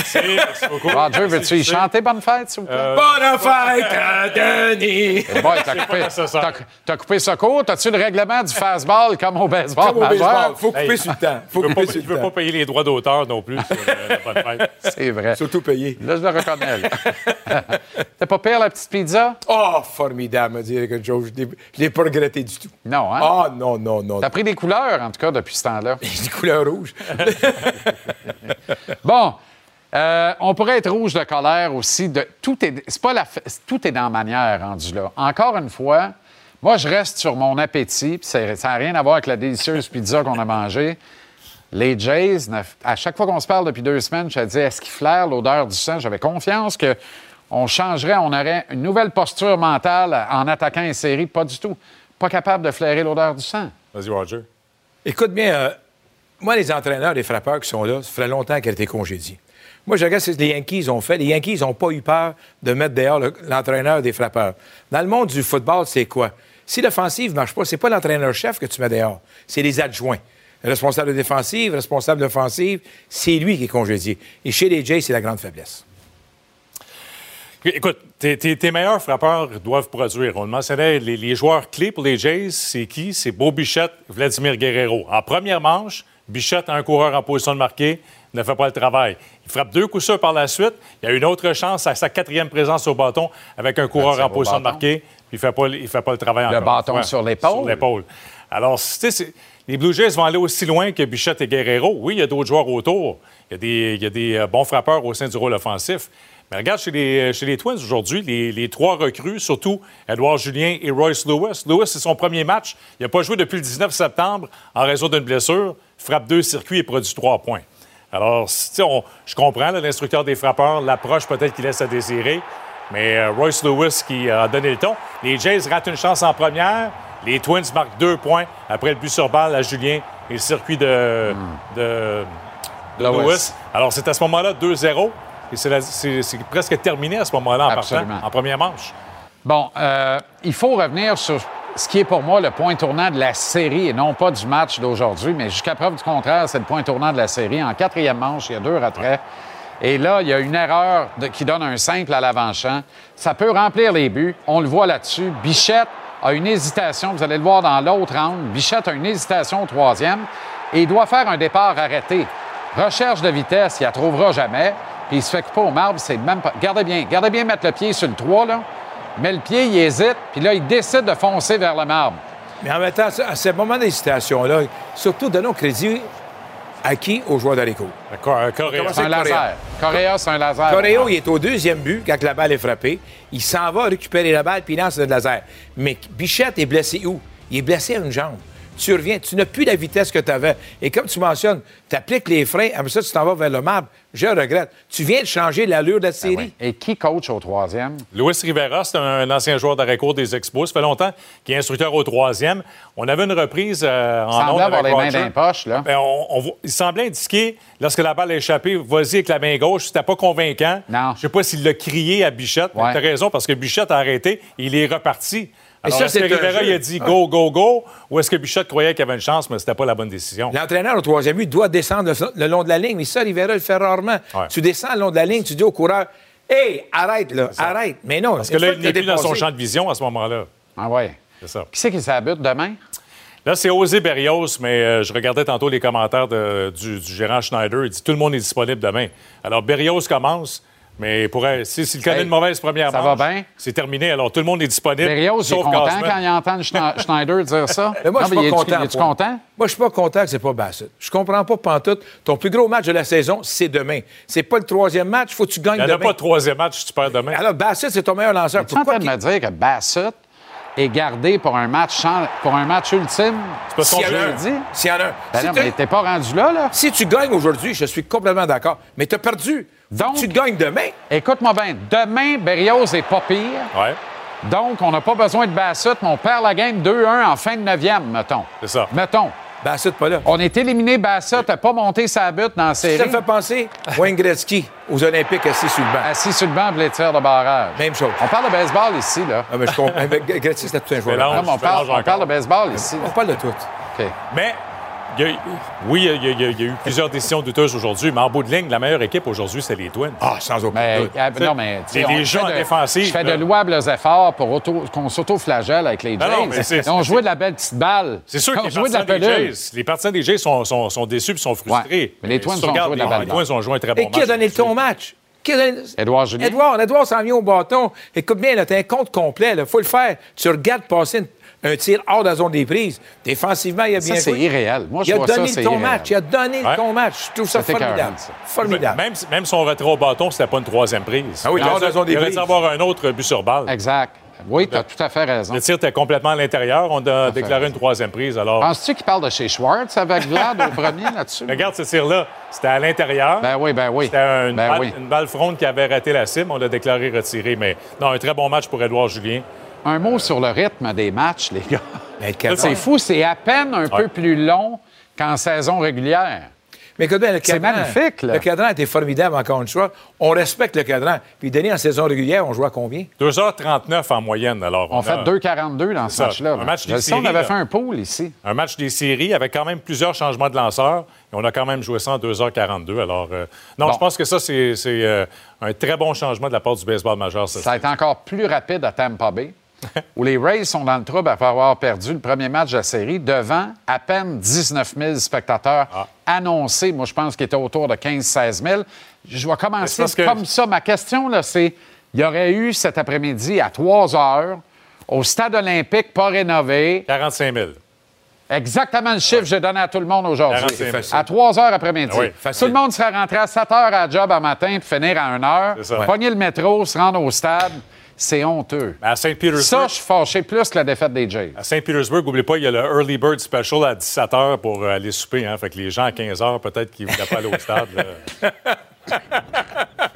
Roger, veux-tu y chanter bonne fête, s'il vous plaît? Bonne fête, à Denis! Eh boy, t'as coupé, t'as- t'as coupé ça court. T'as-tu le règlement du fastball comme au baseball Comme au baseball, faut couper Hey, sur le temps. Faut Je veux couper pas, sur je le veux pas payer les droits d'auteur non plus sur euh, la bonne fête. C'est vrai. Surtout payé. Là, je le reconnais. T'as pas pire, la petite pizza? Oh, formidable, me dire quelque chose. Je l'ai- pas regretté du tout. Non, hein? Ah, non, non, non. T'as pris des couleurs, en tout cas, depuis ce temps-là. Des couleurs rouges. Bon, euh, on pourrait être rouge de colère aussi. De, tout, est, c'est pas tout est dans la manière rendu là. Encore une fois, moi, je reste sur mon appétit. puis ça n'a rien à voir avec la délicieuse pizza qu'on a mangée. Les Jays, à chaque fois qu'on se parle depuis deux semaines, je te dis, est-ce qu'ils flairent l'odeur du sang? J'avais confiance que on changerait, on aurait une nouvelle posture mentale en attaquant une série. Pas du tout. Pas capable de flairer l'odeur du sang. Vas-y, Roger. Écoute bien, euh, moi, les entraîneurs, les frappeurs qui sont là, ça ferait longtemps qu'elle était congédiée. Moi, je regarde ce que les Yankees ont fait. Les Yankees n'ont pas eu peur de mettre dehors le- l'entraîneur des frappeurs. Dans le monde du football, c'est quoi? Si l'offensive ne marche pas, c'est pas l'entraîneur-chef que tu mets dehors, c'est les adjoints. Le responsable défensive, le responsable d'offensive, c'est lui qui est congédié. Et chez les Jays, c'est la grande faiblesse. Écoute, tes meilleurs frappeurs doivent produire. On le mentionnait, les, les joueurs clés pour les Jays, c'est qui? C'est Beau Bichette, Vladimir Guerrero. En première manche, Bichette a un coureur en position de marquer, ne fait pas le travail. Il frappe deux coups sûrs par la suite. Il a une autre chance à sa quatrième présence au bâton avec un coureur en position de bâton. marquer, puis il ne fait, pas le- il fait pas le travail encore. bâton Ouais, sur l'épaule. Sur l'épaule. Alors, tu sais, les Blue Jays vont aller aussi loin que Bichette et Guerrero. Oui, il y a d'autres joueurs autour. Il y a des, il y a des euh, bons frappeurs au sein du rôle offensif. Mais regarde, chez les, chez les Twins aujourd'hui, les, les trois recrues, surtout Edouard Julien et Royce Lewis. Lewis, c'est son premier match. Il n'a pas joué depuis le 19 septembre en raison d'une blessure. Frappe deux circuits et produit trois points. Alors, on- je comprends, l'instructeur des frappeurs, l'approche peut-être qu'il laisse à désirer. Mais euh, Royce Lewis qui a donné le ton. Les Jays ratent une chance en première. Les Twins marquent deux points après le but sur balle à Julien et le circuit de, de, de Lewis. Lewis. Alors, c'est à ce moment-là 2-0. Et c'est presque terminé à ce moment-là en Absolument. partant, en première manche. Bon, euh, il faut revenir sur ce qui est pour moi le point tournant de la série et non pas du match d'aujourd'hui, mais jusqu'à preuve du contraire, c'est le point tournant de la série. En quatrième manche, il y a deux retraits. Et là, il y a une erreur de- qui donne un simple à l'avant-champ. Ça peut remplir les buts. On le voit là-dessus. Bichette a une hésitation. Vous allez le voir dans l'autre angle. Bichette a une hésitation au troisième et il doit faire un départ arrêté. Recherche de vitesse, il la trouvera jamais. Puis il se fait couper au marbre, c'est même pas. Gardez bien, gardez bien mettre le pied sur le 3, là. Mais le pied, il hésite, puis là, il décide de foncer vers le marbre. Mais en même temps, à ce moment d'hésitation-là, surtout donnons crédit à qui? Aux joueurs d'Arico. D'accord, euh, Correa. C'est un Correa? laser. Correa, c'est un laser. Correo, il est au deuxième but quand la balle est frappée. Il s'en va récupérer la balle puis il lance le laser. Mais Bichette est blessé où? Il est blessé à une jambe. Tu reviens, tu n'as plus la vitesse que tu avais. Et comme tu mentionnes, tu appliques les freins, après ça, tu t'en vas vers le marbre. Je regrette. Tu viens de changer l'allure de la série. Oui. Et qui coach au troisième? Luis Rivera, c'est un ancien joueur d'arrêt-court des Expos. Ça fait longtemps qu'il est instructeur au troisième. On avait une reprise euh, en semblait avoir avec les mains dans les poches, là. Ben, on- il semblait indiquer, lorsque la balle a échappé, vas-y avec la main gauche. C'était pas convaincant. Non. Je sais pas s'il l'a crié à Bichette. Ouais. Tu as raison, parce que Bichette a arrêté. Il est reparti. Alors, ça, est-ce que Rivera il a dit go, go, go, ou est-ce que Bichette croyait qu'il avait une chance, mais c'était pas la bonne décision? L'entraîneur au troisième but doit descendre le, long de la ligne. Mais ça, Rivera le fait rarement. Ouais. Tu descends le long de la ligne, tu dis au coureur Hey, arrête, là, arrête. Mais non, Parce que là, il n'est plus dans son champ de vision à ce moment-là. Ah ouais. C'est ça. Qui c'est qui s'habite demain? Là, c'est Osé Berrios, mais euh, je regardais tantôt les commentaires de- du, du gérant Schneider. Il dit tout le monde est disponible demain. Alors, Berrios commence, mais pour, si- s'il connaît Hey, une mauvaise première ça manche, va bien? c'est terminé. Alors, tout le monde est disponible. Berrios, il est sauf content quand il entend Schne- Schneider dire ça? Mais moi, Non, je suis il pas content. Es-tu content? Moi, je suis pas content que c'est pas Bassett. Je comprends pas pantoute. Ton plus gros match de la saison, c'est demain. C'est pas le troisième match, faut que tu gagnes Il n'y en a demain. pas de troisième match si tu perds demain. Alors, Bassett, c'est ton meilleur lanceur. Tu es en train de me dire que Bassett est gardé pour un match, chan- pour un match ultime? C'est pas son S'il y en a jeu. un, dit. S'il y en a un. Ben Si non, t'as- mais t'es pas rendu là, là. Si tu gagnes aujourd'hui, je suis complètement d'accord. Mais tu as perdu. Donc- tu gagnes demain. Écoute-moi bien, demain, Berrios est pas pire. Ouais, Donc, on n'a pas besoin de Bassett, mais on perd la game 2-1 en fin de neuvième, mettons. c'est ça. Mettons. Bassett pas là. On est éliminé, Bassett n'a pas monté sa butte dans la série. Ça me fait penser Wayne Gretzky aux Olympiques assis sur le banc. Assis sur le banc pour les tirs de barrage. Même chose. On parle de baseball ici, là. Ah, mais je comprends. Gretzky, c'était tout un joueur. Mélange. Non, mais on, parle, on parle de baseball ici. On parle de tout. OK. Mais, il y a- oui, il y, a- il y eu plusieurs décisions douteuses aujourd'hui, mais en bout de ligne, la meilleure équipe aujourd'hui, c'est les Twins. Ah, sans aucun Mais, doute. ah, non, mais Les- gens de- défensive, Je fais de là. louables efforts pour auto- qu'on s'auto-flagelle avec les Non, Jays. non, mais c'est- Ils ont c'est- joué de la belle petite balle. C'est sûr que ont les joué de la partisans des pelule. Jays, les partisans des Jays sont, sont, sont déçus et sont frustrés. Ouais, mais les Twins ont joué de la balle Les ont joué un très bon Et match. qui a donné le ton match? Qui a donné- Édouard Julien. Édouard, Édouard s'en vient au bâton. Écoute bien, là, t'as un compte complet. Il faut le faire. Tu regardes passer une- un tir hors de la zone des prises. Défensivement, il a Ça, bien c'est joué. irréel. Moi, je il a vois ça, donné c'est le ton irréel. match. Il a donné Ouais. le ton match. Je trouve ça C'est formidable. ça. Formidable. Même, même son retrait au bâton, c'était pas une troisième prise. Ah oui, il hors aurait de la zone des il aurait prises. dû avoir un autre but sur balle. Exact. Oui, tu as tout à fait raison. Le tir était complètement à l'intérieur. On a déclaré une troisième prise. Alors, Penses-tu qu'il parle de chez Schwartz avec Vlad au premier là-dessus? regarde ce tir-là. C'était à l'intérieur. Ben oui, ben oui. C'était une, Ben balle, oui. une balle fronde qui avait raté la cible. On l'a déclaré retiré. Mais non, un très bon match pour Édouard Julien. Un mot sur le rythme des matchs, les gars. Cadran- C'est fou, c'est à peine un peu plus long qu'en saison régulière. Mais écoute bien, le C'est cadran. magnifique, là. Le cadran était formidable, encore une fois. On respecte le cadran. Puis, Denis, en saison régulière, on joue à combien? 2h39 en moyenne. Alors, On a- fait 2,42 dans ce match-là. Un match Je des sais, on séries, avait là. fait un pool ici. Un match des séries avec quand même plusieurs changements de lanceurs. Et on a quand même joué ça en 2h42. Alors, euh, non, Bon. je pense que ça, c'est c'est, euh, un très bon changement de la part du baseball majeur. Ça, Ça a été encore plus rapide à Tampa Bay, où les Rays sont dans le trouble après avoir perdu le premier match de la série devant à peine 19 000 spectateurs Ah. annoncés. Moi, je pense qu'il était autour de 15-16 000. Je vais commencer que- comme ça. Ma question, là, c'est il y aurait eu cet après-midi à 3 heures au stade olympique pas rénové 45 000. Exactement le chiffre que j'ai donné à tout le monde aujourd'hui. 45 facile. À 3 heures après-midi. Ah oui, tout le monde serait rentré à 7 heures à la job à matin puis finir à 1 heure. C'est ça. Pogner le métro, se rendre au stade. C'est honteux. À Ça, je suis fâché plus que la défaite des Jays. à Saint-Pétersbourg, n'oubliez pas, il y a le Early Bird Special à 17 h pour euh, aller souper. Hein. Fait que les gens à 15 h peut-être qu'ils ne voulaient pas aller au stade. là.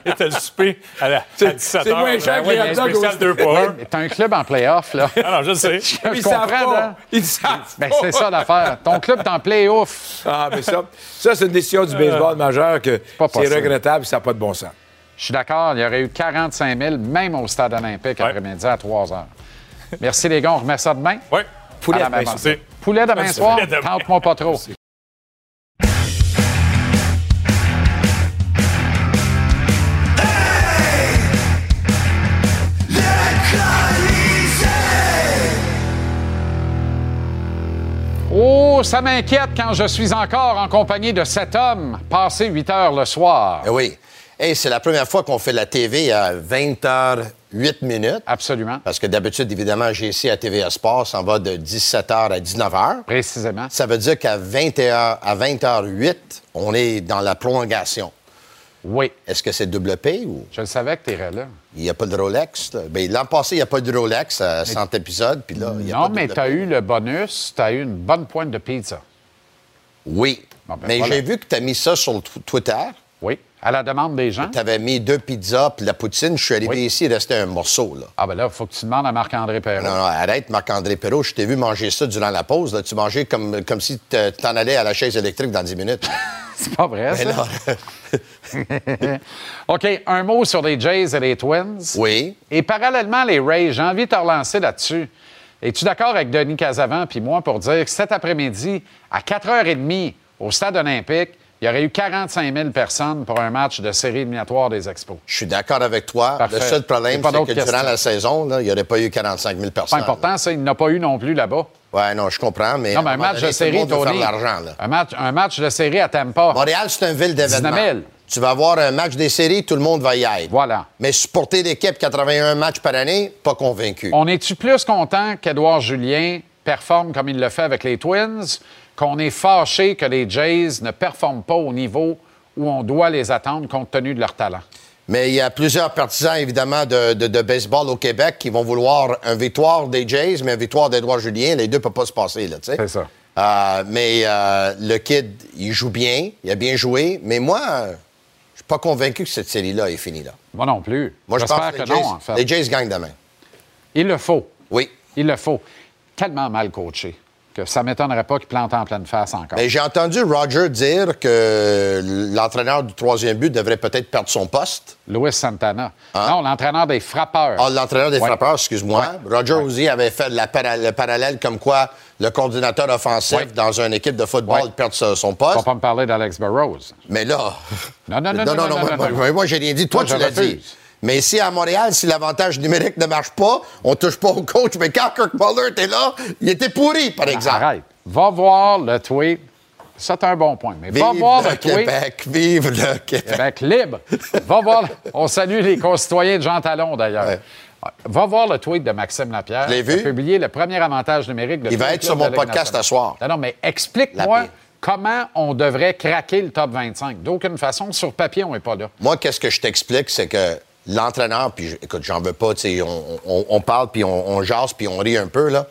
C'était le souper à, la- à 17 c'est h. moins cher que les spécial au- 2 pour 1. T'as un club en playoff, là. Ah non, je le sais. je Ils savent pas. Ils savent Ben, c'est ça l'affaire. Ton club est en playoff. Ah, mais ça, ça c'est une décision du baseball majeur que c'est regrettable, ça n'a pas de bon sens. Je suis d'accord, il y aurait eu 45 000, même au stade olympique Ouais. après-midi à 3 heures. Merci, les gars. On remet ça demain. Oui. Poulet demain soir. Poulet demain soir, tente-moi pas trop. Oh, ça m'inquiète quand je suis encore en compagnie de cet homme passé 8 heures le soir. Eh oui. Hey, c'est la première fois qu'on fait la TV à 20h08 minutes. Absolument. Parce que d'habitude, évidemment, GC à TVA Sport, ça va de 17h à 19h. Précisément. Ça veut dire qu'à 20h, à 20h08, on est dans la prolongation. Oui. Est-ce que c'est double P ou? Je le savais que tu irais là. il n'y a pas de Rolex? Ben, L'an passé, il n'y a pas de Rolex à 100 épisodes, puis là, y a Non, pas mais tu as eu le bonus, tu as eu une bonne pointe de pizza. Oui. Bon, ben, mais voilà. j'ai vu que tu as mis ça sur le Twitter. À la demande des gens? Tu avais mis deux pizzas puis la poutine. Je suis arrivé Oui. ici, il restait un morceau. Là. Ah, ben là, il faut que tu demandes à Marc-André Perrault. Non, non, arrête, Marc-André Perrault. Je t'ai vu manger ça durant la pause. Là. Tu mangeais comme, comme si tu t'en allais à la chaise électrique dans 10 minutes. C'est pas vrai, Mais ça? là, OK, un mot sur les Jays et les Twins. oui. Et parallèlement, les Rays, j'ai envie de te relancer là-dessus. Es-tu d'accord avec Denis Casavant puis moi pour dire que cet après-midi, à 4h30, au stade olympique, il y aurait eu 45 000 personnes pour un match de série éliminatoire des Expos? Je suis d'accord avec toi. Parfait. Le seul problème, c'est que durant la saison, là, il n'y aurait pas eu 45 000 C'est personnes. pas important, ça. Il n'a pas eu non plus là-bas. Oui, non, je comprends, mais, Non, mais un match donné, de série, Tony. faire de l'argent. là. Un match, un match de série à Tampa. Montréal, c'est une ville d'événements. 19 000. Tu vas avoir un match des séries, tout le monde va y être. Voilà. Mais supporter l'équipe 81 matchs par année, pas convaincu. On est-tu plus content qu'Édouard Julien performe comme il le fait avec les Twins, qu'on est fâché que les Jays ne performent pas au niveau où on doit les attendre compte tenu de leur talent? Mais il y a plusieurs partisans, évidemment, de, de- de baseball au Québec qui vont vouloir une victoire des Jays, mais une victoire d'Edouard Julien. Les deux ne peuvent pas se passer, là, tu sais. C'est ça. Euh, mais euh, le kid, il joue bien, il a bien joué, mais moi, je suis pas convaincu que cette série-là est finie, là. Moi non plus. Moi, je pense que, que, les, Jays, non, en fait. les Jays gagnent demain. Il le faut. Oui. Il le faut. Tellement mal coaché. Que ça m'étonnerait pas qu'il plante en pleine face encore. Mais j'ai entendu Roger dire que l'entraîneur du troisième but devrait peut-être perdre son poste. Louis Santana. Non, l'entraîneur des frappeurs. Ah, l'entraîneur des Ouais. frappeurs, excuse-moi. Roger aussi avait fait la para- le parallèle comme quoi le coordinateur offensif Ouais. dans une équipe de football Ouais. perd son son On va poste. pas me parler d'Alex Burrows. Mais là. Non, non, non, non, non, moi, non, moi, non. moi, moi, j'ai rien dit. Toi, Moi, tu l'as dit. Mais ici, à Montréal, si l'avantage numérique ne marche pas, on touche pas au coach. Mais quand Kirk Muller était là, il était pourri, par exemple. Arrête. Va voir le tweet. Ça, c'est un bon point. Mais va voir le, le tweet. Québec, vive le Québec. Québec libre. Va voir. On salue les concitoyens de Jean Talon, d'ailleurs. Ouais. Va voir le tweet de Maxime Lapierre. Je l'ai vu. Il a publié le premier avantage numérique de Il va être sur mon podcast à soir. Non, non, mais explique-moi comment on devrait craquer le top 25. D'aucune façon, sur papier, on n'est pas là. Moi, qu'est-ce que je t'explique, c'est que l'entraîneur, puis écoute, j'en veux pas, tu sais, on, on- on parle, puis on, on jase, puis on rit un peu, là.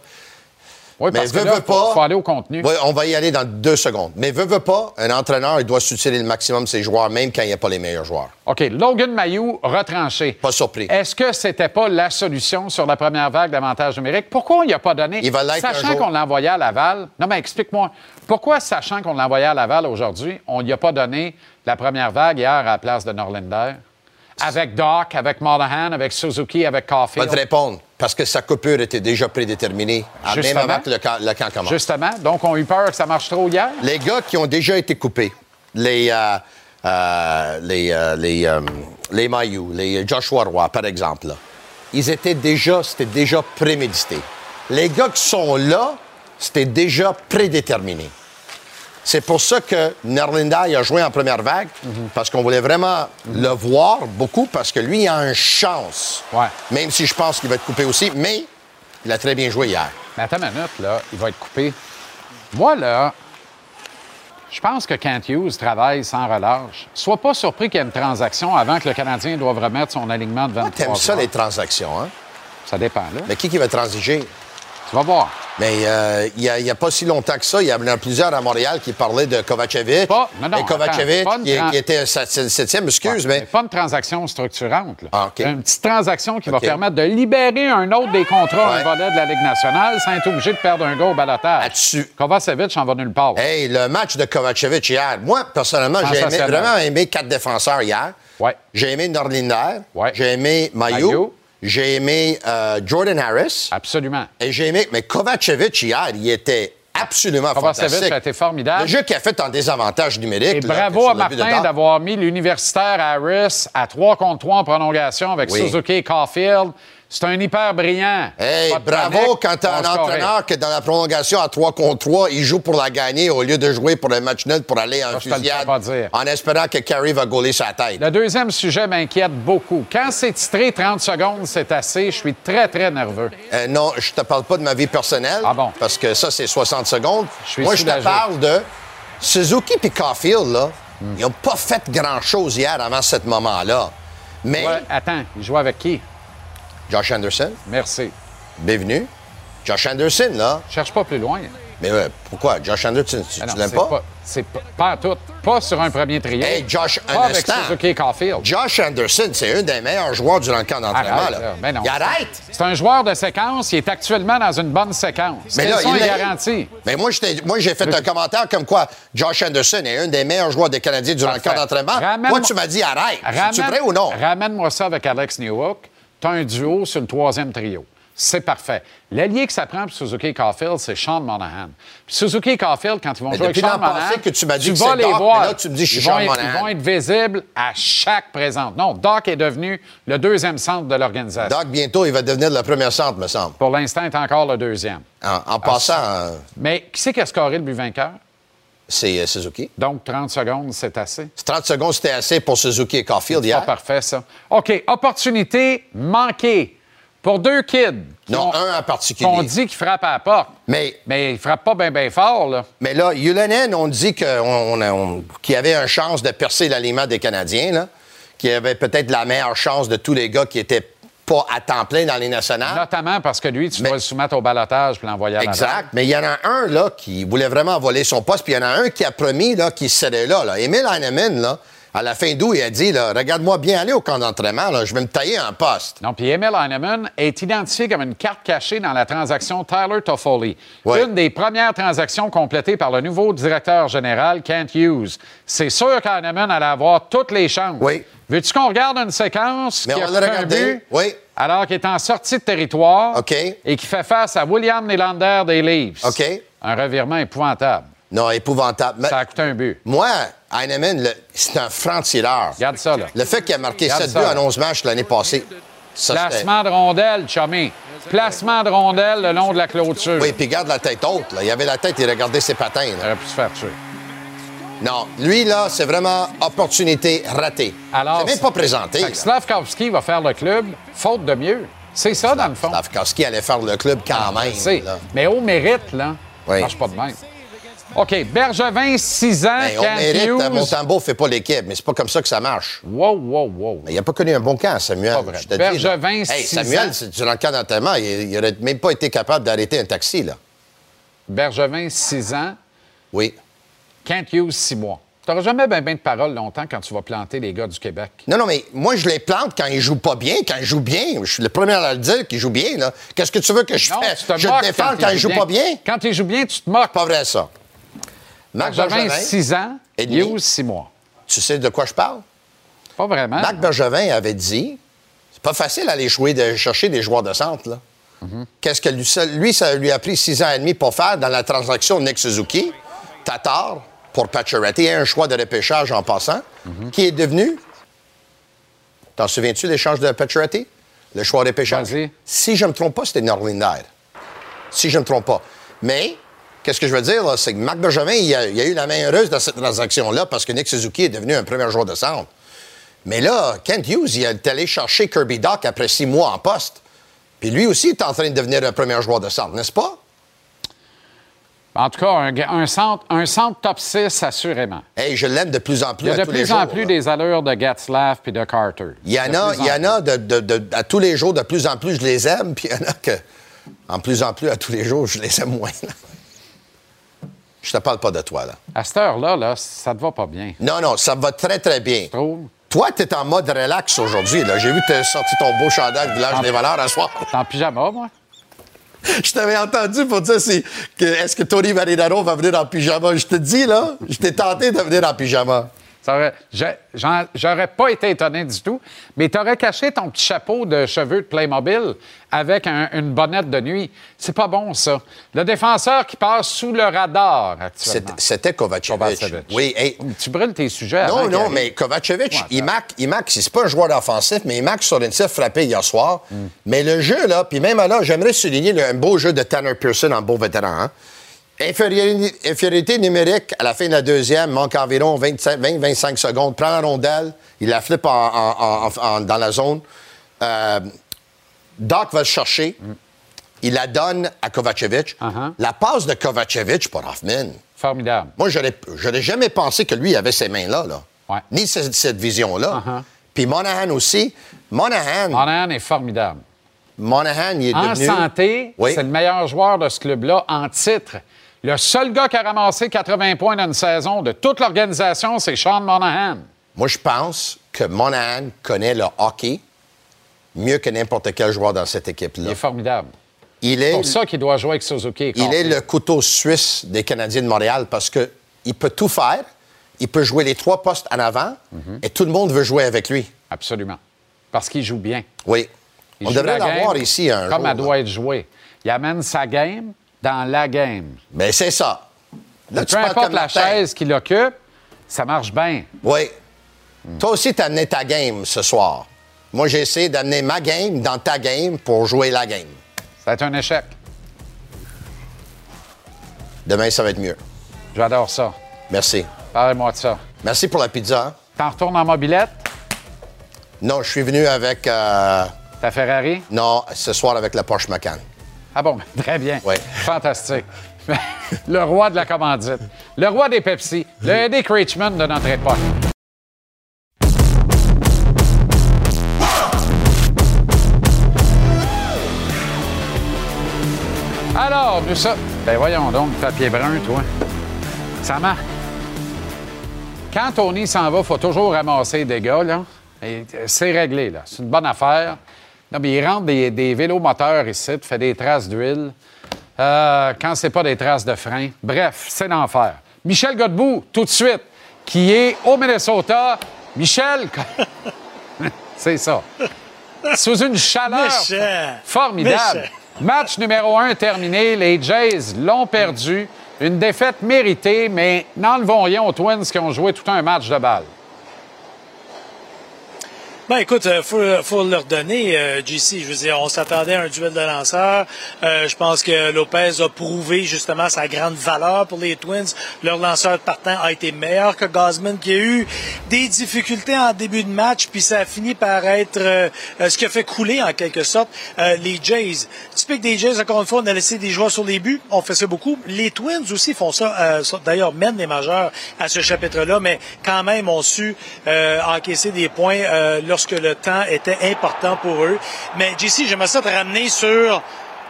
Oui, Mais que là, faut, pas. faut aller au contenu. Oui, on va y aller dans deux secondes. Mais veux, veux pas, un entraîneur, il doit soutirer le maximum ses joueurs, même quand il n'y a pas les meilleurs joueurs. OK, Logan Mayou retranché. Pas surpris. Est-ce que c'était pas la solution sur la première vague d'avantage numérique? Pourquoi on n'y a pas donné? Il va Sachant qu'on l'envoyait à Laval? Non, mais explique-moi. Pourquoi, sachant qu'on l'envoyait à Laval aujourd'hui, on n'y a pas donné la première vague hier à la place de Norlinder? Avec Doc, avec Monahan, avec Suzuki, avec Je vais Caulfield. te répondre, parce que sa coupure était déjà prédéterminée, même avant que le camp, le camp commence. Justement. Donc, on a eu peur que ça marche trop hier? Les gars qui ont déjà été coupés, les, euh, euh, les, euh, les, euh, les Mailloux, les Joshua Roy, par exemple, là, ils étaient déjà, c'était déjà prémédité. Les gars qui sont là, c'était déjà prédéterminé. C'est pour ça que Nerlinda a joué en première vague, parce qu'on voulait vraiment le voir beaucoup, parce que lui, il a une chance. Ouais. Même si je pense qu'il va être coupé aussi, mais il a très bien joué hier. Mais attends une minute, là. Il va être coupé. Moi, là, je pense que Kent Hughes travaille sans relâche. Sois pas surpris qu'il y ait une transaction avant que le Canadien doive remettre son alignement de 23 T'aimes ça, les transactions, hein? Ça dépend, là. Mais qui qui va transiger? Tu vas voir. Mais euh, il n'y a, pas si longtemps que ça, il y en a plusieurs à Montréal qui parlaient de Kovacevic. Pas- non, non, et Kovacevic, attends, qui, était septième, excuse, mais... pas une transaction structurante. Là. Ah, OK. Une petite transaction qui va permettre de libérer un autre des contrats, Ouais. un volet de la Ligue nationale, sans être obligé de perdre un gars au balotage. Là-dessus. Kovacevic en va nulle part. Hey, le match de Kovacevic hier, moi, personnellement, j'ai aimé- vraiment aimé quatre défenseurs hier. Ouais. J'ai aimé Norlinder, Ouais. j'ai aimé Mayu, Mailloux. J'ai aimé euh, Jordan Harris, Absolument. et j'ai aimé... Mais Kovacevic hier, il était absolument Kovacevic fantastique. a été formidable. Le jeu qu'il a fait en désavantage numérique. Et là, bravo à Martin d'avoir mis l'universitaire Harris à 3 contre 3 en prolongation avec Oui. Suzuki et Caulfield. C'est un hyper brillant. Hey, bravo quand t'as un entraîneur qui, dans la prolongation à 3 contre 3, il joue pour la gagner au lieu de jouer pour le match nul pour aller en fusillade en espérant que Carey va gauler sa tête. Le deuxième sujet m'inquiète beaucoup. Quand c'est titré 30 secondes, c'est assez, je suis très, très nerveux. Euh, non, je te parle pas de ma vie personnelle. Ah bon? Parce que ça, c'est 60 secondes. Je suis Moi, je te parle de Suzuki et Caulfield, là. Hmm. Ils n'ont pas fait grand-chose hier avant ce moment-là. Mais Ouais, attends, il joue avec qui? Josh Anderson, Merci. bienvenue. Josh Anderson, là. Cherche pas plus loin. Mais ouais, pourquoi? Josh Anderson, tu, Ah tu l'aimes pas? C'est pas, tout. Pas sur un premier trio. Hey, Josh, Pas avec. Suzuki et Caulfield. Josh Anderson, c'est un des meilleurs joueurs durant le camp d'entraînement. Non. Il arrête! C'est un joueur de séquence. Il est actuellement dans une bonne séquence. Mais là, sont il les est- garanties? Mais moi, j'ai fait un commentaire comme quoi Josh Anderson est un des meilleurs joueurs des Canadiens durant le camp d'entraînement. Moi, tu m'as dit arrête. C'est vrai ou non? Ramène-moi ça avec Alex Newhook. Tu as un duo sur le troisième trio. C'est parfait. L'allié que ça prend pour Suzuki et Caulfield, c'est Sean Monahan. Puis Suzuki et Caulfield, quand ils vont Mais jouer avec Sean Monahan, que tu dit tu que vas c'est les Doc, voir. mais là, tu me dis, je suis ils vont Sean être- Monahan. Ils vont être visibles à chaque présente. Non, Doc est devenu le deuxième centre de l'organisation. Doc, bientôt, il va devenir le premier centre, me semble. Pour l'instant, il est encore le deuxième. En, en passant, euh, Mais qui c'est qui a scoré le but vainqueur? C'est euh, Suzuki. Donc, 30 secondes, c'est assez. 30 secondes, c'était assez pour Suzuki et Caulfield Pas hier. parfait, ça. OK, opportunité manquée pour deux kids. Non, ont- un en particulier. qu'on dit qu'il frappe à la porte. Mais, Mais il frappe pas bien, bien fort, là. mais là, Yulanen, on dit qu'on- on on- qu'il avait une chance de percer l'aliment des Canadiens, là, qu'il avait peut-être la meilleure chance de tous les gars qui étaient pas à temps plein dans les nationales. Notamment parce que lui, tu Mais- dois le soumettre au balotage puis l'envoyer à Exact. Mais il y en a un là, qui voulait vraiment voler son poste, puis il y en a un qui a promis là, qu'il serait là, là. Emile Heinemann, là, À la fin d'août, il a dit là, Regarde-moi bien aller au camp d'entraînement, là, je vais me tailler en poste. Non, puis Emil Heinemann est identifié comme une carte cachée dans la transaction Tyler Toffoli. Une des premières transactions complétées par le nouveau directeur général, Kent Hughes. C'est sûr qu'Heinemann allait avoir toutes les chances. Oui. Veux-tu qu'on regarde une séquence Mais qui on a le pris un but Oui. alors qu'il est en sortie de territoire et qui fait face à William Nylander des Leafs? OK. Un revirement épouvantable. Non, épouvantable. Mais Ça a coûté un but. moi, Heinemann, c'est un franc-tireur. Regarde ça, là. Le fait qu'il a marqué Regarde 7 ça, buts en 11 matchs l'année passée, ça Placement de rondelle, Chummy. Placement de rondelle le long de la clôture. Oui, puis garde la tête haute. Là. Il avait la tête, il regardait ses patins. Il là. aurait pu se faire tuer. Non, lui, là, c'est vraiment opportunité ratée. Alors, c'est même pas présenté. Fait que va faire le club, faute de mieux. C'est ça, dans le fond. Slavkovski allait faire le club quand même. C'est. là. Mais au mérite, là, Oui. ça marche pas de même. OK, Bergevin, 6 ans, Ben, Kent mérite. Montembeau fait pas l'équipe, mais c'est pas comme ça que ça marche. Wow, wow, wow. Mais il a pas connu un bon camp, Samuel. Pas vrai. je te dis, là. Bergevin, Hey, six Samuel, ans. c'est durant le camp d'entraînement, il, il aurait même pas été capable d'arrêter un taxi, là. Bergevin, 6 ans, Oui. Kent Hughes, 6 mois. Tu n'auras jamais bien ben de paroles longtemps quand tu vas planter les gars du Québec. Non, non, mais moi, je les plante quand ils jouent pas bien. Quand ils jouent bien, je suis le premier à le dire qu'ils jouent bien, là. Qu'est-ce que tu veux que je Non, fasse? Je te défends quand ils jouent pas bien? Quand ils jouent bien, tu te moques. Pas vrai, ça. Marc Bergevin, Bergevin, 6 ans, Et demi. Hughes, 6 mois. tu sais de quoi je parle? Pas vraiment. Marc Bergevin avait dit c'est pas facile d'aller jouer, de chercher des joueurs de centre. Là. Mhm. Qu'est-ce que lui ça, lui, ça lui a pris six ans et demi pour faire dans la transaction Nick Suzuki, Tatar pour Pacioretty et un choix de repêchage en passant, qui est devenu. T'en souviens-tu l'échange de Pacioretty? Le choix de repêchage? Si je me trompe pas, c'était Norlinder. Si je me trompe pas. Mais, qu'est-ce que je veux dire, c'est que Marc Bergevin, il a, il a eu la main heureuse dans cette transaction-là parce que Nick Suzuki est devenu un premier joueur de centre. Mais là, Kent Hughes, il est allé chercher Kirby Doc après six mois en poste. Puis lui aussi est en train de devenir un premier joueur de centre, n'est-ce pas? En tout cas, un, un centre, un centre top 6, assurément. Hey, je l'aime de plus en plus Il y a à de les plus jours. en plus là. des allures de Gatslav puis de Carter. Il y en a, il y en a de, de- de- à tous les jours, de plus en plus, je les aime, puis il y en a que, en plus en plus, à tous les jours, je les aime moins. là. Je te parle pas de toi, là. À cette heure-là, là, ça te va pas bien. Non, non, ça va très, très bien. Tu trouves? Toi, tu es en mode relax aujourd'hui, là. J'ai vu que tu as sorti ton beau chandail Village des Valeurs à soir. T'es en pyjama, moi? Je t'avais entendu pour dire que est-ce que Tony Marinaro va venir en pyjama? Je te dis, là, je t'ai tenté de venir en pyjama. J'aurais pas été étonné du tout, mais tu aurais caché ton petit chapeau de cheveux de Playmobil avec un- une bonnette de nuit. C'est pas bon, ça. Le défenseur qui passe sous le radar C'était actuellement. c'était Kovacevic. Kovacevic. Oui, hey, Tu brûles tes sujets Non, non, arrive. mais Kovacevic, Ouais, il marque, il marque, c'est pas un joueur offensif, mais il marque sur une frappé hier soir. Mm. Mais le jeu, là, puis même là, j'aimerais souligner le- un beau jeu de Tanner Pearson en beau vétéran. hein. Infériorité, numérique à la fin de la deuxième, manque environ 20-25 secondes. Prend la rondelle, il la flippe en- en- en- en- dans la zone. Euh, Doc va le chercher. Il la donne à Kovacevic. Uh-huh. La passe de Kovacevic pour Hoffman. Formidable. Moi, j'aurais j'aurais jamais pensé que lui avait ces mains-là, là. Ouais. Ni cette, cette vision-là. Uh-huh. Puis Monahan aussi. Monahan, Monahan est formidable. Monahan, il est En devenu... santé, Oui. c'est le meilleur joueur de ce club-là en titre. Le seul gars qui a ramassé 80 points dans une saison de toute l'organisation, c'est Sean Monahan. Moi, je pense que Monahan connaît le hockey mieux que n'importe quel joueur dans cette Il équipe-là. est formidable. Il C'est est, pour ça qu'il doit jouer avec Suzuki. il est le couteau suisse des Canadiens de Montréal parce que il peut tout faire. Il peut jouer les trois postes en avant Mhm. et tout le monde veut jouer avec lui. Absolument. Parce qu'il joue bien. Oui. Il On devrait la l'avoir ici un Comme jour. elle là. doit être jouée. Il amène sa game dans la game. Mais c'est ça. Là, tu Peu importe comme la Martin. chaise qu'il occupe, ça marche bien. Oui. Toi aussi, tu as amené ta game ce soir. Moi, j'ai essayé d'amener ma game dans ta game pour jouer la game. Ça va être un échec. Demain, ça va être mieux. J'adore ça. Merci. Parlez-moi de ça. Merci pour la pizza. T'en retournes en mobilette? Non, je suis venu avec. euh, Ta Ferrari? non, ce soir avec la Porsche Macan. Ah bon, très bien. Oui. Fantastique. le roi de la commandite. Le roi des Pepsi. Le Eddie Richmond de notre époque. Alors, nous sommes. Ben voyons donc, papier brun, toi. Ça marche. quand Tony s'en va, il faut toujours ramasser les dégâts, là. Euh, C'est réglé, là. C'est une bonne affaire. Non, mais il rentre des, des vélos moteurs ici, fait des traces d'huile. Euh, quand c'est pas des traces de frein. Bref, c'est l'enfer. Michel Godbout, tout de suite, qui est au Minnesota. Michel, c'est ça. Sous une chaleur formidable. Match numéro un terminé. Les Jays l'ont perdu. Une défaite méritée, mais n'enlevons rien aux Twins qui ont joué tout un match de balle. Ben écoute, euh, faut, faut leur donner, euh, JC. Je veux dire, on s'attendait à un duel de lanceurs. Euh, je pense que Lopez a prouvé justement sa grande valeur pour les Twins. Leur lanceur de partant a été meilleur que Gosman, qui a eu des difficultés en début de match, puis ça a fini par être euh, ce qui a fait couler en quelque sorte euh, les Jays. Typique des Jays, encore une fois, on a laissé des joueurs sur les buts. On fait ça beaucoup. Les Twins aussi font ça. D'ailleurs, mènent les majeurs à ce chapitre-là, mais quand même ont su encaisser des points lorsque le temps était important pour eux. Mais JC, j'aimerais ça te ramener sur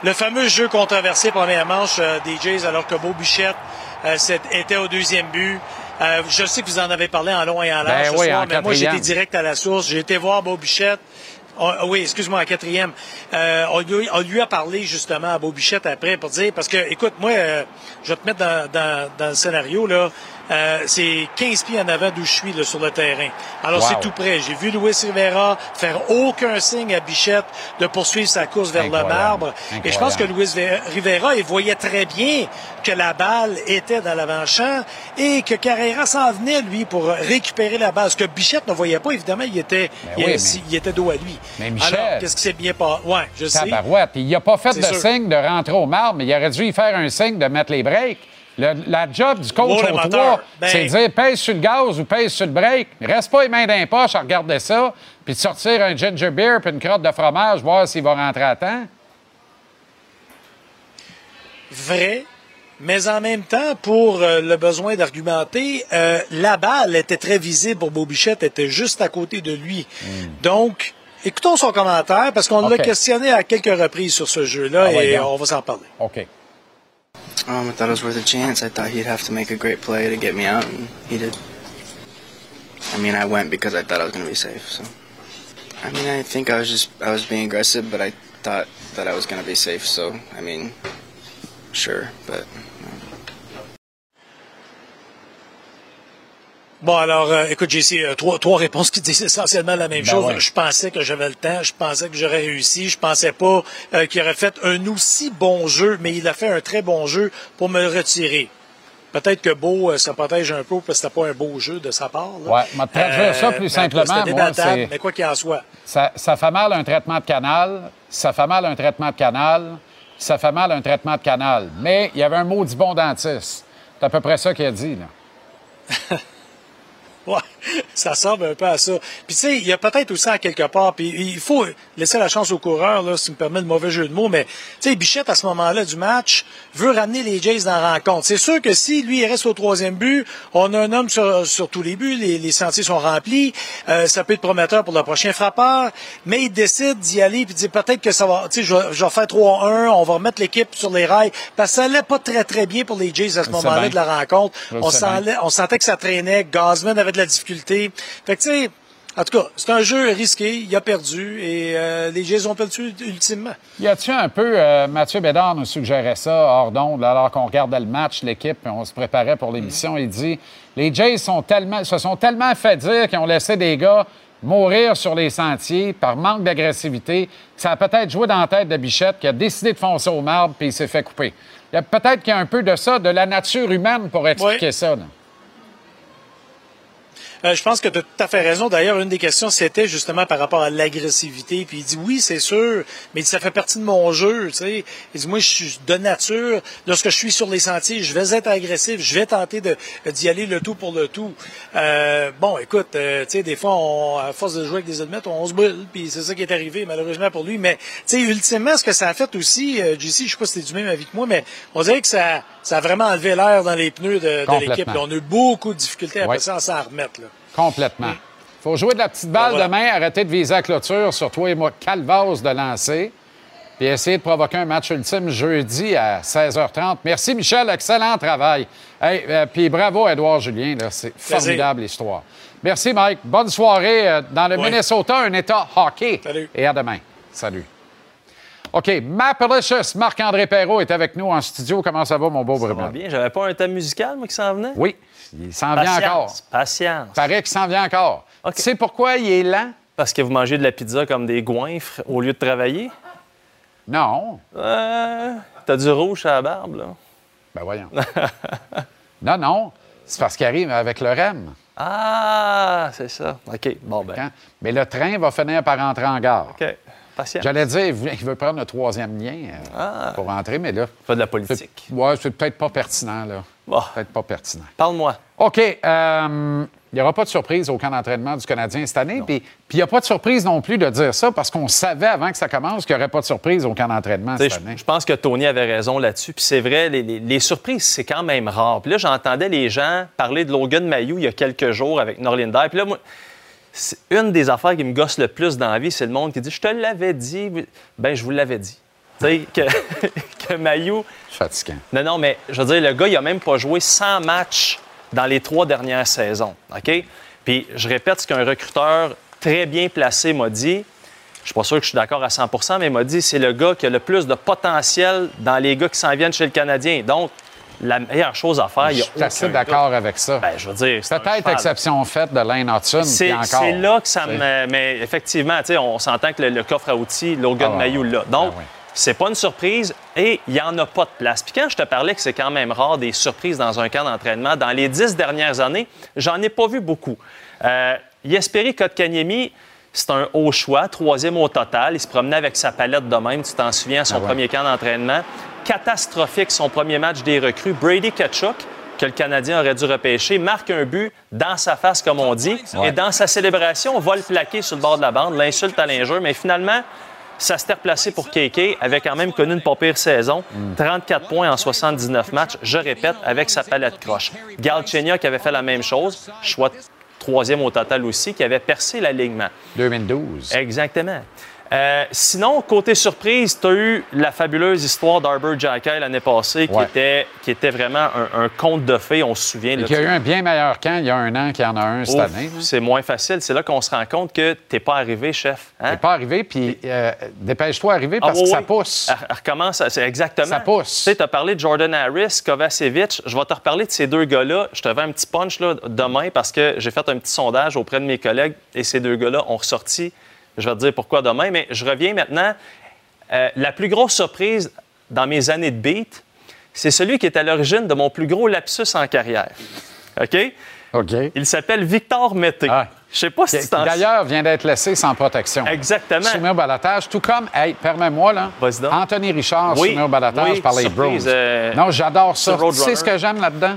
le fameux jeu controversé première manche euh, des Jays alors que Beau Bichette euh, était au deuxième but. Euh, je sais que vous en avez parlé en long et en large Ben ce oui, soir, en mais moi quatrième. direct à la source. J'ai été voir Beau Bichette. On- oui, excuse-moi, en quatrième. On, lui, on lui a parlé justement à Beau Bichette après pour dire, parce que, écoute, moi, je vais te mettre dans, dans, dans le scénario, là. Euh, c'est 15 pieds en avant d'où je suis là, sur le terrain. Alors, Wow. c'est tout près. J'ai vu Luis Rivera faire aucun signe à Bichette de poursuivre sa course vers le Incroyable. marbre. Et je pense que. Luis Rivera, il voyait très bien que la balle était dans l'avant-champ et que Carrera s'en venait, lui, pour récupérer la balle. Ce que Bichette ne voyait pas, évidemment, il était, Ben il, oui, mais- il était dos à lui. Mais Michel- Alors, qu'est-ce qui s'est bien passé? Ouais, je sais. Il n'a pas fait de sûr. signe de rentrer au marbre, mais il aurait dû y faire un signe de mettre les breaks. Le- la job du coach au Ben- c'est de dire pèse sur le gaz ou pèse sur le break. Reste pas les mains dans les poches à regarder ça, puis de sortir un ginger beer puis une crotte de fromage, voir s'il va rentrer à temps. Vrai. Mais en même temps, pour euh, le besoin d'argumenter, euh, la balle était très visible pour Bobichette, était juste à côté de lui. Donc, écoutons son commentaire, parce qu'on l'a questionné à quelques reprises sur ce jeu-là, Ah et bien. on va s'en parler. OK. Um, I thought it was worth a chance. I thought he'd have to make a great play to get me out, and he did. I mean, I went because I thought I was going to be safe. So, I mean, I think I was just I was being aggressive, but I thought that I was going to be safe. So, I mean, sure, but Bon, alors, euh, écoute, j'ai euh, trois, trois réponses qui disent essentiellement la même Ben chose. ouais. Je pensais que j'avais le temps, je pensais que j'aurais réussi, je pensais pas euh, qu'il aurait fait un aussi bon jeu, mais il a fait un très bon jeu pour me le retirer. Peut-être que Beau se protège un peu parce que c'était pas un beau jeu de sa part. là. Ouais, m'a traduire ça plus mais simplement, moi, mais quoi qu'il en soit. Ça, ça fait mal un traitement de canal, ça fait mal un traitement de canal, ça fait mal un traitement de canal. Mais il y avait un maudit bon dentiste. C'est à peu près ça qu'il a dit, là. Ouais, ça ressemble un peu à ça. Puis tu sais, il y a peut-être aussi en quelque part, puis il faut laisser la chance aux coureurs, là, si me permets le mauvais jeu de mots, mais tu sais, Bichette, à ce moment-là du match, veut ramener les Jays dans la rencontre. C'est sûr que si lui, il reste au troisième but, on a un homme sur, sur tous les buts, les, les sentiers sont remplis, euh, ça peut être prometteur pour le prochain frappeur, mais il décide d'y aller, puis dit peut-être que ça va, tu sais, je, vais- je vais faire 3-1, on va remettre l'équipe sur les rails, parce que ça allait pas très très bien pour les Jays à ce moment-là de la rencontre. On, on sentait que ça traînait, Gosman avait de la difficulté. Fait que, tu sais, en tout cas, c'est un jeu risqué, il a perdu et euh, les Jays ont perdu ultimement. Y a-tu un peu, euh, Mathieu Bédard nous suggérait ça hors d'onde, alors qu'on regardait le match, l'équipe, on se préparait pour l'émission. Il dit les Jays sont tellement, se sont tellement fait dire qu'ils ont laissé des gars mourir sur les sentiers par manque d'agressivité, ça a peut-être joué dans la tête de Bichette qui a décidé de foncer au marbre puis il s'est fait couper. Il y a peut-être qu'il y a un peu de ça, de la nature humaine pour expliquer ça. là. Euh, je pense que tu as tout à fait raison. D'ailleurs, une des questions, c'était justement par rapport à l'agressivité. Puis il dit oui, c'est sûr, mais ça fait partie de mon jeu. Tu. Il dit moi, je suis de nature. Lorsque je suis sur les sentiers, je vais être agressif. Je vais tenter de d'y aller le tout pour le tout. Euh, bon, écoute, euh, tu sais, des fois, on, à force de jouer avec des allumettes, on se brûle. Puis c'est ça qui est arrivé malheureusement pour lui. Mais tu sais, ultimement, ce que ça a fait aussi, euh, JC, je sais pas si t'es du même avis que moi, mais on dirait que ça, ça a vraiment enlevé l'air dans les pneus de, l'équipe. On a eu beaucoup de difficultés après Ouais. ça à s'en remettre. Là. Complètement. faut jouer de la petite balle Ben voilà. demain, arrêter de viser la clôture sur toi et moi, calvase de lancer. puis essayer de provoquer un match ultime jeudi à 16h30. Merci, Michel. Excellent travail. Hey, euh, puis bravo, Edouard Julien. C'est formidable histoire. Merci, Mike. Bonne soirée euh, dans le Oui. Minnesota, un État hockey. Salut. Et à demain. Salut. OK, Mapalicious, Marc-André Perrault est avec nous en studio. Comment ça va, mon beau Ça va bien. J'avais pas un thème musical, moi, qui s'en venait? Oui, il s'en vient encore. Patience. Patience. Paraît qu'il s'en vient encore. OK. Tu sais pourquoi il est lent? Parce que vous mangez de la pizza comme des goinfres au lieu de travailler? Non. Euh, T'as du rouge à la barbe, là. Ben voyons. non, non. C'est parce qu'il arrive avec le REM. Ah, c'est ça. OK. Bon, ben. Quand- Mais le train va finir par rentrer en gare. OK. J'allais dire, il veut- prendre le troisième lien euh, Ah. pour rentrer, mais là, Pas de la politique. ouais, c'est peut-être pas pertinent, là. Bon, Peut-être pas pertinent. parle-moi. OK. euh, il n'y aura pas de surprise au camp d'entraînement du Canadien cette année. Puis puis il n'y a pas de surprise non plus de dire ça parce qu'on savait avant que ça commence qu'il n'y aurait pas de surprise au camp d'entraînement cette année. je pense que Tony avait raison là-dessus. Puis c'est vrai, les, les- les surprises, c'est quand même rare. Puis là, j'entendais les gens parler de Logan Mayou il y a quelques jours avec Norlinder. Puis là, moi, une des affaires qui me gosse le plus dans la vie, c'est le monde qui dit Je te l'avais dit. Ben, je vous l'avais dit. Tu sais, que, que Mayou. Fatigant. Non, non, mais je veux dire, le gars, il a même pas joué 100 matchs dans les trois dernières saisons. OK? Puis je répète ce qu'un recruteur très bien placé m'a dit. Je suis pas sûr que je suis d'accord à 100 mais il m'a dit c'est le gars qui a le plus de potentiel dans les gars qui s'en viennent chez le Canadien. Donc, la meilleure chose à faire, il y Je suis assez d'accord avec ça. Ben, je veux dire, Peut-être exception faite de Lane Hudson. C'est puis encore. c'est là que ça me. Mais effectivement, on s'entend que le, le coffre à outils, Logan Ah Mayou, là. Donc, Ah ouais. c'est pas une surprise et il n'y en a pas de place. Puis quand je te parlais que c'est quand même rare des surprises dans un camp d'entraînement, dans les dix dernières années, j'en ai pas vu beaucoup. Euh, Jesperi Kotkaniemi, c'est un haut choix, troisième au total. Il se promenait avec sa palette de même, tu t'en souviens, à son Ah ouais. premier camp d'entraînement. Catastrophique, son premier match des recrues. Brady Kachuk, que le Canadien aurait dû repêcher, marque un but dans sa face, comme on dit. Et dans sa célébration, on va le plaquer sur le bord de la bande, l'insulte à l'injure. Mais finalement, ça s'était replacé pour KK, avait quand même connu une pas pire saison. 34 points en 79 matchs, je répète, avec sa palette croche. Galchenia qui avait fait la même chose, choix troisième au total aussi, qui avait percé l'alignement. 2012. Exactement. Euh, sinon, côté surprise, tu as eu la fabuleuse histoire d'Arbor Jackay l'année passée, qui, était, qui était vraiment un, un conte de fées, on se souvient. Qu'il y a eu un bien meilleur camp il y a un an qu'il y en a un cette année. là. C'est moins facile. C'est là qu'on se rend compte que t'es pas arrivé, chef. Hein? C'est pas arrivé, puis euh, dépêche-toi d'arriver Ah, parce oui, que ça oui. pousse. Elle- elle recommence, c'est exactement. Ça pousse. Tu sais, tu as parlé de Jordan Harris, Kovacevic. Je vais te reparler de ces deux gars-là. Je te fais un petit punch là, demain parce que j'ai fait un petit sondage auprès de mes collègues et ces deux gars-là ont ressorti. Je vais te dire pourquoi demain, mais je reviens maintenant. Euh, la plus grosse surprise dans mes années de beat, c'est celui qui est à l'origine de mon plus gros lapsus en carrière. OK? OK. Il s'appelle Victor Mété. Ah. Je sais pas si Qui, tu t'en D'ailleurs, vient d'être laissé sans protection. Exactement. Soumis au balotage, tout comme, hey, permets-moi, là. Anthony Richard Oui, soumis au balotage oui, par les Bruins. euh, non, j'adore ça. Tu sais ce que j'aime là-dedans?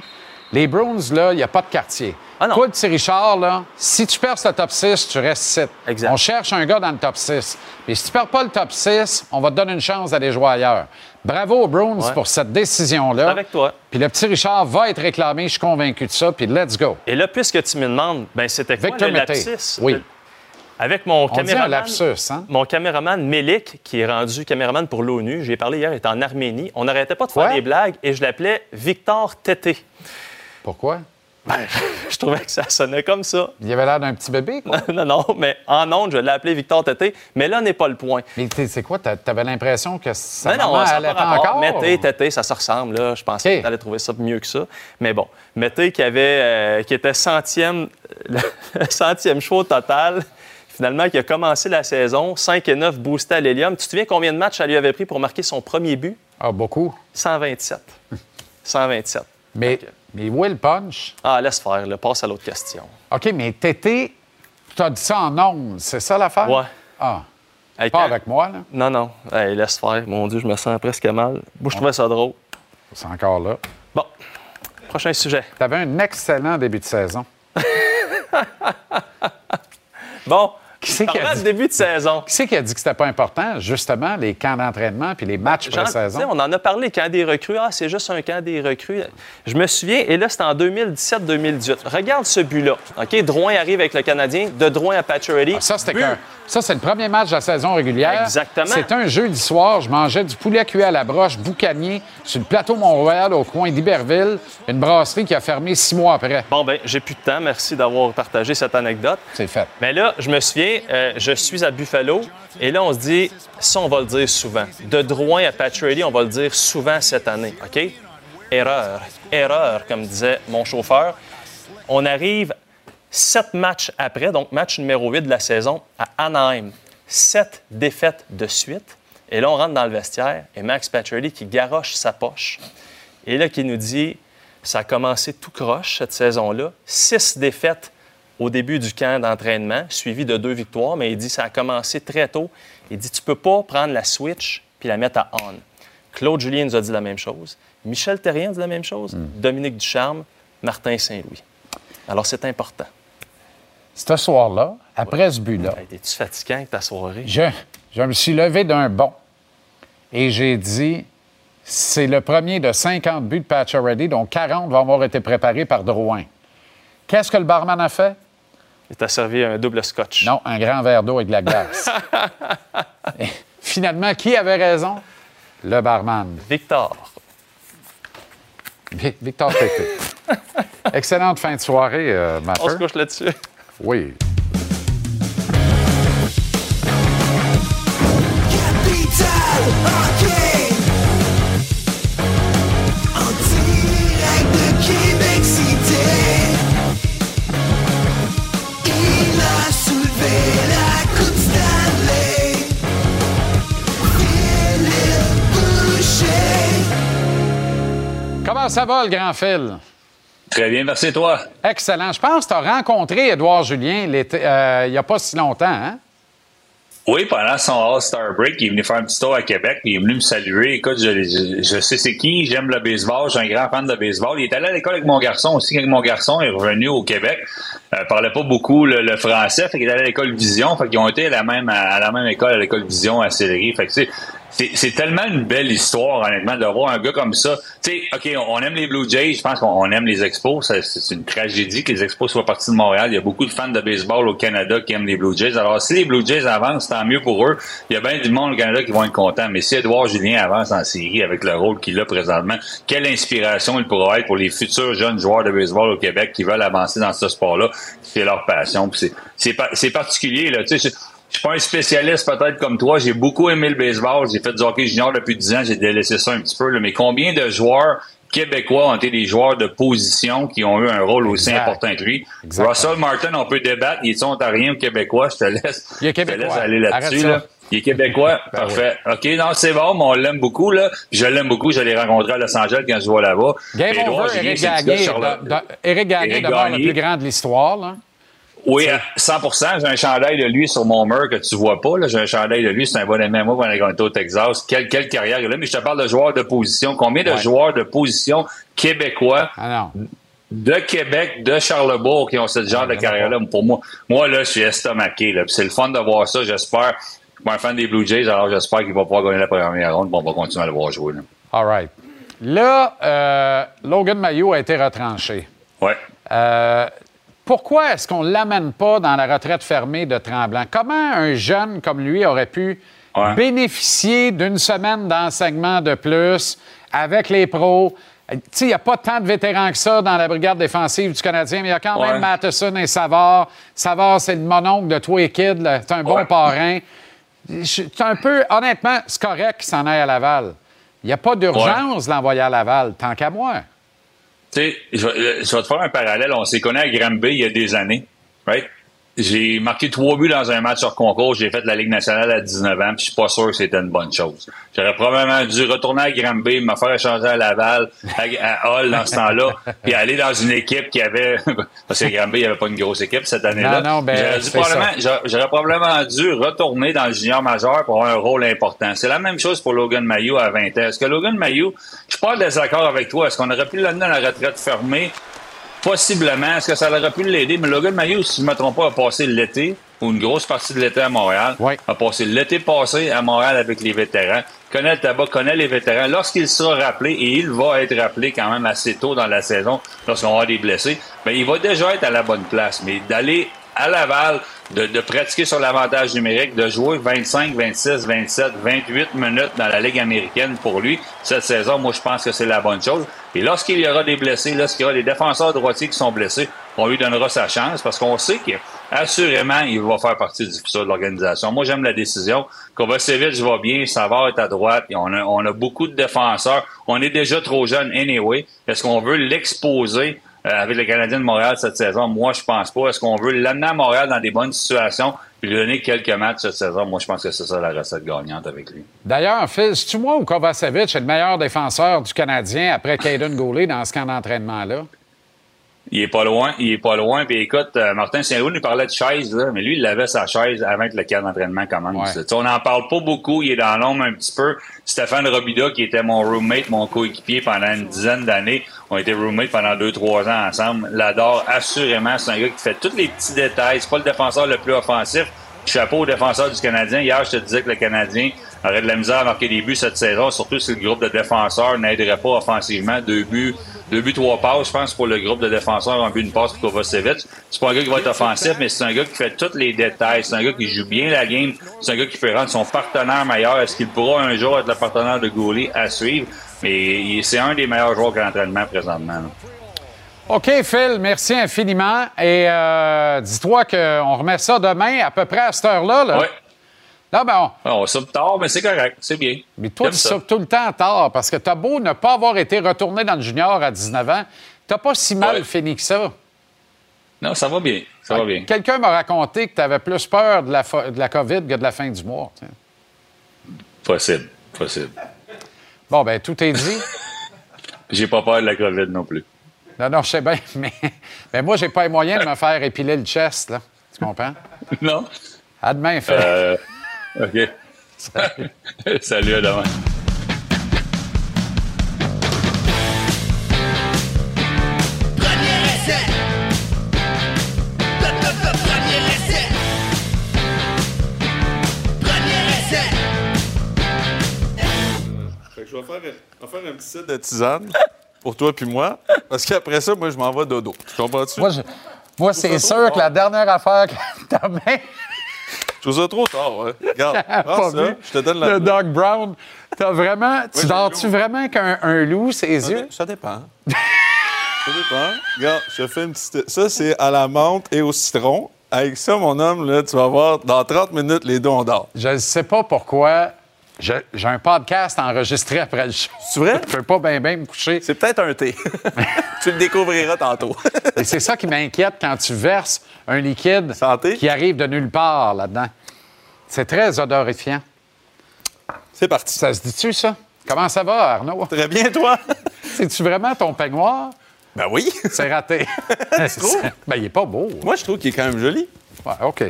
Les Bruins, là, il n'y a pas de quartier. Ah non. Toi, le petit Richard, là, si tu perds le top 6, tu restes 7. Exact. On cherche un gars dans le top 6. Puis si tu perds pas le top 6, on va te donner une chance d'aller jouer ailleurs. Bravo aux Bruins Ouais. pour cette décision-là. Avec toi. Puis le petit Richard va être réclamé, je suis convaincu de ça, puis let's go. Et là, puisque tu me demandes, ben c'était quoi Victor le Mété. lapsus? Oui. Avec mon On caméraman, lapsus, hein? mon caméraman Melik, qui est rendu caméraman pour l'ONU, j'ai parlé hier, il est en Arménie. On n'arrêtait pas de faire des blagues et je l'appelais Victor Tété. Pourquoi? Je trouvais que ça sonnait comme ça. Il avait l'air d'un petit bébé, quoi. non, non, mais en ondes, je l'ai appelé Victor Tété. Mais là n'est pas le point. Mais c'est quoi? t'a- T'avais l'impression que ça Non, non, ça allait encore? Mété, Tété, ça se ressemble. Là. Je pensais OK. que tu allais trouver ça mieux que ça. Mais bon, Mété qui, avait, euh, qui était centième, le centième choix au total, finalement, qui a commencé la saison, 5 et 9 boostés à l'hélium. Tu te souviens combien de matchs ça lui avait pris pour marquer son premier but? Ah, beaucoup. 127. 127. Mais. Mais où est le punch? Ah, laisse faire, là. passe à l'autre question. OK, mais Tété, tu as dit ça en ondes, c'est ça l'affaire? Ouais. Ah, Hey, pas quand- avec moi, là. Non, non. Hey, laisse faire. Mon Dieu, je me sens presque mal. Moi, je trouvais ça drôle. C'est encore là. Bon, prochain sujet. Tu avais un excellent début de saison. Bon, Qui c'est qui a dit- début de saison. Qui c'est qui a dit que c'était pas important, justement, les camps d'entraînement puis les matchs pré-saison? on en a parlé, camp des recrues. Ah, c'est juste un camp des recrues. Je me souviens, et là, c'était en 2017-2018. Regarde ce but-là. OK? Drouin arrive avec le Canadien, de Drouin à Pacioretty. Ah, ça, c'était qu'un- Ça, c'est le premier match de la saison régulière. Exactement. C'était un jeudi soir. Je mangeais du poulet cuit à la broche, boucanier, sur le plateau Mont-Royal, au coin d'Iberville. Une brasserie qui a fermé six mois après. Bon, ben, j'ai plus de temps. Merci d'avoir partagé cette anecdote. C'est fait. Mais là, je me souviens, euh, je suis à Buffalo, et là, on se dit, ça, on va le dire souvent. De Drouin à Pacioretty, on va le dire souvent cette année, OK? Erreur, erreur, comme disait mon chauffeur. On arrive sept matchs après, donc match numéro 8 de la saison, à Anaheim. Sept défaites de suite. Et là, on rentre dans le vestiaire, et Max Pacioretty qui garoche sa poche. Et là, qui nous dit, ça a commencé tout croche cette saison-là. Six défaites au début du camp d'entraînement, suivi de deux victoires, mais il dit ça a commencé très tôt. Il dit tu peux pas prendre la switch puis la mettre à on. Claude Julien nous a dit la même chose. Michel Terrien dit la même chose. Dominique Ducharme, Martin Saint-Louis. Alors c'est important. Ce soir-là, après ce but-là, Hey, T'es-tu fatiguant avec ta soirée? je, je me suis levé d'un bond et j'ai dit c'est le premier de 50 buts de Patch Already, dont 40 vont avoir été préparés par Drouin. Qu'est-ce que le barman a fait? Il t'a servi un double scotch. Non, un grand verre d'eau avec de la glace. Et finalement, qui avait raison? Le barman. Victor. Vi- Victor Pété. Excellente fin de soirée, euh, ma On se couche là-dessus. Oui. Ça va, le grand Phil? Très bien, merci toi. Excellent. Je pense que tu as rencontré Édouard Julien euh, il n'y a pas si longtemps, hein? Oui, pendant son All-Star Break, il est venu faire un petit tour à Québec, puis il est venu me saluer. Écoute, je, je, je sais c'est qui, j'aime le baseball, je suis un grand fan de baseball. Il est allé à l'école avec mon garçon aussi, quand mon garçon est revenu au Québec. Euh, parlait pas beaucoup le, le français, fait qu'il est allé à l'école Vision, fait qu'ils ont été à la même, à la même école, à l'école Vision à Sillery. Fait que tu sais, c'est tellement une belle histoire, honnêtement, de voir un gars comme ça. Tu sais, OK, on, aime les Blue Jays, je pense qu'on on aime les Expos. C'est une tragédie que les Expos soient partis de Montréal. Il y a beaucoup de fans de baseball au Canada qui aiment les Blue Jays. Alors, si les Blue Jays avancent, tant mieux pour eux. Il y a bien du monde au Canada qui vont être contents. Mais si Edouard Julien avance en série avec le rôle qu'il a présentement, quelle inspiration il pourra être pour les futurs jeunes joueurs de baseball au Québec qui veulent avancer dans ce sport-là. C'est leur passion. C'est- C'est par- c'est particulier, là. Tu sais, je- suis pas un spécialiste peut-être comme toi. J'ai beaucoup aimé le baseball. J'ai fait du hockey junior depuis 10 ans. J'ai délaissé ça un petit peu. là. Mais combien de joueurs québécois ont été des joueurs de position qui ont eu un rôle aussi Exact. important que lui? Russell Martin, on peut débattre. Il est ontarien ou québécois? Je te laisse, Il est je te québécois. laisse aller là-dessus. Là. Il est québécois. Parfait. OK, non, c'est bon, mais on l'aime beaucoup. Là. Je l'aime beaucoup. Je l'ai rencontré à Los Angeles quand je vois là-bas. Game Édouard over, Éric Gagné Éric demeure le plus grand de l'histoire. Oui, à 100 J'ai un chandail de lui sur mon mur que tu vois pas. J'ai un chandail de lui. C'est un bon ami à moi pendant qu'on était au Texas. Quelle, quelle carrière il a. Mais je te parle de joueurs de position. Combien de Ouais. joueurs de position québécois Ah de Québec, de Charlebourg qui ont ce genre de il y en a carrière-là? Pour moi, moi, là, je suis estomaqué. C'est le fun de voir ça. J'espère. Je suis un fan des Blue Jays, alors j'espère qu'il va pouvoir gagner la première ronde. Bon, on va continuer à le voir jouer. Là. All right. Là, euh, Logan Mayo a été retranché. Ouais. Euh, pourquoi est-ce qu'on ne l'amène pas dans la retraite fermée de Tremblant? Comment un jeune comme lui aurait pu Ouais. bénéficier d'une semaine d'enseignement de plus avec les pros? Tu sais, il n'y a pas tant de vétérans que ça dans la brigade défensive du Canadien, mais il y a quand Ouais. même Matheson et Savard. Savard, c'est le mononcle de toi et Kid. là. C'est un bon Ouais. parrain. C'est un peu, honnêtement, c'est correct qu'il s'en aille à Laval. Il n'y a pas d'urgence de l'envoyer à Laval, tant qu'à moi. Tu sais, je, vais- euh, je vais te faire un parallèle. On s'est connus à Granby il y a des années, right? J'ai marqué trois buts dans un match sur concours. J'ai fait la Ligue nationale à 19 ans, puis je suis pas sûr que c'était une bonne chose. J'aurais probablement dû retourner à Granby, me faire échanger à Laval, à, à Hall dans ce temps-là, puis aller dans une équipe qui avait... Parce que Granby, il n'y avait pas une grosse équipe cette année-là. Non, non, ben, J'aurais probablement- J'aurais j'aurais probablement dû retourner dans le junior majeur pour avoir un rôle important. C'est la même chose pour Logan Mayou à 20 ans. Est-ce que Logan Mayou, je suis pas en désaccord avec toi, est-ce qu'on aurait pu l'amener dans la retraite fermée? Possiblement. Est-ce que ça aurait pu l'aider? Mais Logan Mayou, si je ne me trompe pas, a passé l'été ou une grosse partie de l'été à Montréal. A passé l'été passé à Montréal avec les vétérans. Connaît le tabac, connaît les vétérans. Lorsqu'il sera rappelé, et il va être rappelé quand même assez tôt dans la saison, lorsqu'on aura des blessés, ben, il va déjà être à la bonne place. Mais d'aller à Laval, de, de pratiquer sur l'avantage numérique, de jouer 25, 26, 27, 28 minutes dans la Ligue américaine pour lui, cette saison, moi, je pense que c'est la bonne chose. Et lorsqu'il y aura des blessés, lorsqu'il y aura des défenseurs droitiers qui sont blessés, on lui donnera sa chance parce qu'on sait qu'assurément, il va faire partie du futur de l'organisation. Moi, j'aime la décision. Kovacevic va bien, va être à droite. Et on, a, on a beaucoup de défenseurs. On est déjà trop jeune anyway. Est-ce qu'on veut l'exposer avec le Canadien de Montréal cette saison? Moi, je pense pas. Est-ce qu'on veut l'amener à Montréal dans des bonnes situations puis lui donner quelques matchs cette saison? Moi, je pense que c'est ça la recette gagnante avec lui. D'ailleurs, Phil, tu moi ou Kovacevic est le meilleur défenseur du Canadien après Caden Goulet dans ce camp d'entraînement-là? Il est pas loin, il est pas loin. Puis écoute, euh, Martin Saint-Louis nous parlait de chaise, là, mais lui, il avait sa chaise avant que le cadre d'entraînement commence. On n'en parle pas beaucoup, il est dans l'ombre un petit peu. Stéphane Robida, qui était mon roommate, mon coéquipier pendant une dizaine d'années, ont été roommates pendant deux, trois ans ensemble, l'adore assurément. C'est un gars qui fait tous les petits détails. C'est pas le défenseur le plus offensif. Chapeau au défenseur du Canadien. Hier, je te disais que le Canadien aurait de la misère à marquer des buts cette saison, surtout si le groupe de défenseurs n'aiderait pas offensivement. Deux buts, deux buts, trois passes, je pense, pour le groupe de défenseurs, un but, une passe pour Kovacevic. C'est pas un gars qui va être offensif, mais c'est un gars qui fait tous les détails. C'est un gars qui joue bien la game. C'est un gars qui peut rendre son partenaire meilleur. Est-ce qu'il pourra un jour être le partenaire de Goulet à suivre? Mais c'est un des meilleurs joueurs qu'à l'entraînement présentement. là. OK, Phil, merci infiniment. Et euh, dis-toi qu'on remet ça demain à peu près à cette heure-là. Là. Oui. Là, ben, on- On soupe tard, mais c'est correct. C'est bien. Mais toi, tu sautes tout le temps tard parce que t'as beau ne pas avoir été retourné dans le junior à 19 ans, t'as pas si mal Ouais. fini que ça. Non, ça va bien. Ça va bien. Quelqu'un m'a raconté que tu avais plus peur de la, fo- de la COVID que de la fin du mois. Possible. Possible. Bon, ben tout est dit. J'ai pas peur de la COVID non plus. non, non, je sais bien, mais, mais moi, j'ai pas les moyens de me faire épiler le chest, là. Tu comprends? Non? À demain, Phil. Euh, OK. Salut, à demain. Faire, je vais faire un petit set de tisane pour toi puis moi. Parce qu'après ça, moi, je m'en vais dodo. Tu comprends-tu? Moi, je- moi, c'est sûr que la dernière affaire que ta main Je trouve ça trop tard. hein. Regarde, a prends pas ça, vu je te donne la... de Doug Brown, t'as vraiment. Tu dors-tu vraiment qu'un un loup, ses Ça, yeux? ça dépend. ça dépend. Regarde, je te fais une petite... Ça, c'est à la menthe et au citron. Avec ça, mon homme, là, tu vas voir, dans 30 minutes, les deux, on dort. Je ne sais pas pourquoi. J'ai un podcast enregistré après le show. C'est vrai? Je peux pas bien bien me coucher. C'est peut-être un thé. tu le découvriras tantôt. Et c'est ça qui m'inquiète quand tu verses un liquide Santé. qui arrive de nulle part là-dedans. C'est très odorifiant. c'est parti. Ça se dit-tu, ça? Comment ça va, Arnaud? Très bien, toi? C'est-tu vraiment ton peignoir? ben oui. C'est raté. trouves? ben, il est pas beau. Moi, je trouve qu'il est quand même joli. Ouais, OK.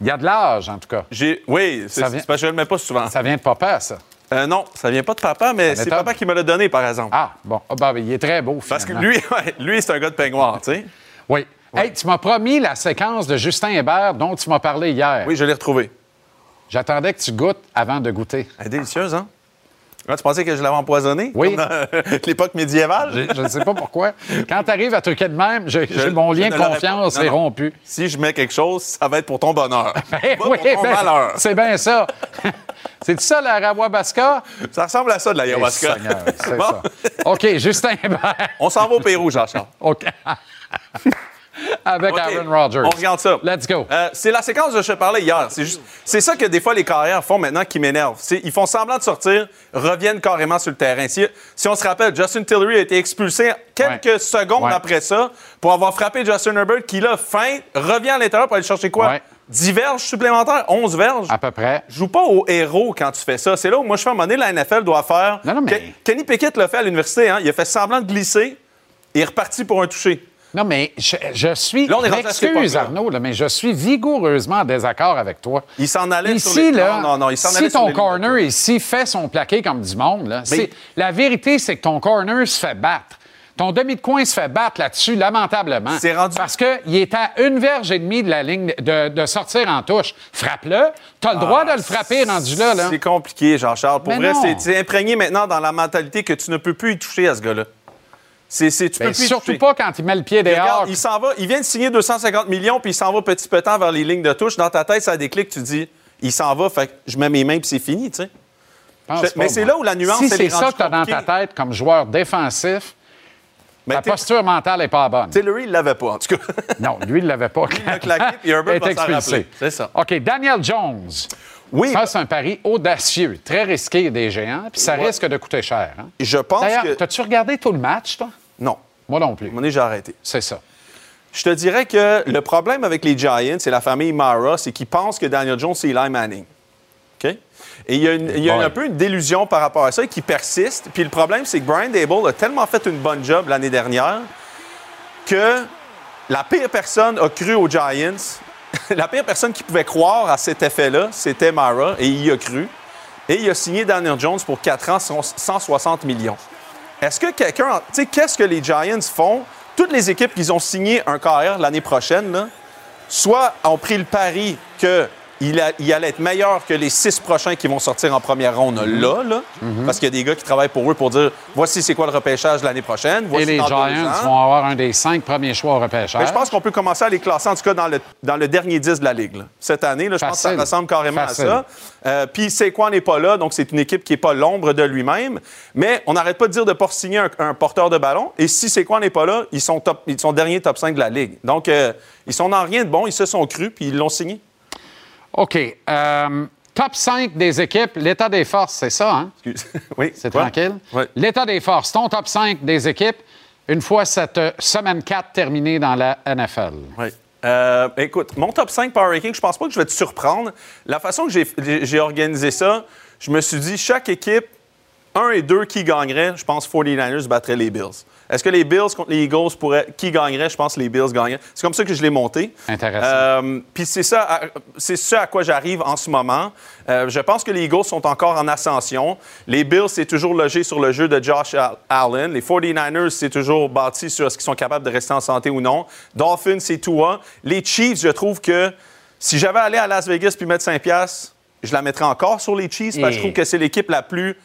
Il y a de l'âge, en tout cas. J'ai... Oui, c'est vient- parce que je le mets pas souvent. Ça vient de papa, ça. Euh, non, ça vient pas de papa, mais c'est papa qui me l'a donné, par exemple. Ah, bon. Ah, ben, il est très beau, Parce que lui, ouais, lui c'est un gars de peignoir, tu sais. Oui. Hey, tu m'as promis la séquence de Justin Hébert dont tu m'as parlé hier. Oui, je l'ai retrouvé. J'attendais que tu goûtes avant de goûter. Elle est délicieuse, hein? Ah, tu pensais que je l'avais empoisonné? Oui. L'époque médiévale? Je ne sais pas pourquoi. Quand tu arrives à truquer de même, j'ai- mon lien de confiance est rompu. Si je mets quelque chose, ça va être pour ton bonheur. Eh pas pour oui, ton ben, malheur. c'est bien ça. C'est ça, la Rawabasca? Ça ressemble à ça, de Eh, l'ayahuasca. Seigneur, c'est Bon. ça. OK, Justin Hébert. On s'en va au Pérou, Jean-Charles. OK. Avec. Aaron Rodgers. On regarde ça. Let's go. Euh, c'est la séquence dont je te parlais hier. C'est juste- c'est ça que des fois les carrières font maintenant qui m'énerve. C'est- Ils font semblant de sortir, reviennent carrément sur le terrain. Si, si on se rappelle, Justin Tillery a été expulsé quelques Ouais. secondes Ouais. après ça pour avoir frappé Justin Herbert qui, là, fin, revient à l'intérieur pour aller chercher quoi? Ouais. 10 verges supplémentaires? 11 verges? À peu près. Joue pas au héros quand tu fais ça. C'est là où moi je fais à un moment donné, la NFL doit faire. Non, non, mais- Ke- Kenny Pickett l'a fait à l'université. Hein? Il a fait semblant de glisser et il est reparti pour un toucher. Non, mais je, je suis. Là, on est Excuse. Arnaud, là, mais je suis vigoureusement en désaccord avec toi. Il s'en allait sur Ici, les... là, non, non, non, il s'en allait si sur ton les corner ici fait son plaqué comme du monde, là, la vérité, c'est que ton corner se fait battre. Ton demi de coin se fait battre là-dessus lamentablement. C'est rendu- Parce qu'il est à une verge et demie de la ligne de, de sortir en touche. Frappe-le. Tu as le droit de le frapper rendu là. là. C'est compliqué, Jean-Charles. Pour Mais vrai, c'est imprégné maintenant dans la mentalité que tu ne peux plus y toucher à ce gars-là. C'est, c'est- tu Ben, peux surtout pas quand il met le pied dehors. regarde, il s'en va, il vient de signer 250 millions, puis il s'en va petit peu temps vers les lignes de touche. Dans ta tête, ça déclic, tu dis, il s'en va, fait que je mets mes mains, puis c'est fini, tu sais. Je- mais c'est moi. là où la nuance, Si elle c'est est ça que tu as dans ta tête comme joueur défensif, Mais ta posture mentale n'est pas bonne. Tillery, il l'avait pas, en tout cas. Non, lui, il ne l'avait pas. claqué, puis Herbert est va s'en expulsé. rappeler. C'est ça. OK, Daniel Jones. Oui, Ça, c'est un pari audacieux, très risqué des géants, puis ça Ouais. risque de coûter cher. hein. je pense D'ailleurs, que... as-tu regardé tout le match, toi? Non, Moi non plus. donné, j'ai arrêté. C'est ça. Je te dirais que le problème avec les Giants et la famille Mara, c'est qu'ils pensent que Daniel Jones, c'est Eli Manning. OK? Et il y a, une- il y a Ouais. un peu une délusion par rapport à ça qui persiste. Puis le problème, c'est que Brian Dable a tellement fait une bonne job l'année dernière que la pire personne a cru aux Giants. la pire personne qui pouvait croire à cet effet-là, c'était Mara, et il y a cru. Et il a signé Daniel Jones pour 4 ans, 160 millions. Est-ce que quelqu'un. Tu sais, qu'est-ce que les Giants font? Toutes les équipes qui ont signé un carrière l'année prochaine, soit ont pris le pari qu'il il allait être meilleur que les six prochains qui vont sortir en première ronde là, là, parce qu'il y a des gars qui travaillent pour eux pour dire voici c'est quoi le repêchage l'année prochaine. Et les Giants vont avoir un des cinq premiers choix au repêchage. Mais je pense qu'on peut commencer à les classer, en tout cas, dans le, dans le dernier 10 de la Ligue. là. Cette année, là, je pense que ça ressemble carrément Facile. à ça. Euh, Puis Saquon n'est pas là, donc c'est une équipe qui n'est pas l'ombre de lui-même. Mais on n'arrête pas de dire de ne pas signer un, un porteur de ballon. Et si Saquon n'est pas là, ils sont, top, ils sont derniers top 5 de la Ligue. Donc, euh, ils sont dans rien de bon, ils se sont crus, puis ils l'ont signé. OK. euh, top 5 des équipes, l'état des forces, c'est ça, hein? Excuse. oui, C'est tranquille? Oui. L'état des forces, ton top 5 des équipes, une fois cette euh, semaine 4 terminée dans la NFL. Oui. Euh, écoute, mon top 5 Power Ranking, je pense pas que je vais te surprendre. La façon que j'ai- organisé ça, je me suis dit, chaque équipe, 1 et 2, qui gagnerait? Je pense 49ers battrait les Bills. Est-ce que les Bills contre les Eagles pourraient. Qui gagnerait? Je pense que les Bills gagneraient. C'est comme ça que je l'ai monté. Intéressant. Euh, Puis c'est ça, à- c'est ce à quoi j'arrive en ce moment. Euh, je pense que les Eagles sont encore en ascension. Les Bills, c'est toujours logé sur le jeu de Josh Al- Allen. Les 49ers, c'est toujours bâti sur est-ce qu'ils sont capables de rester en santé ou non. Dolphins, c'est Tua. Les Chiefs, je trouve que si j'avais allé à Las Vegas puis mettre 5 piastres, je la mettrais encore sur les Chiefs parce que je trouve que c'est l'équipe la plus...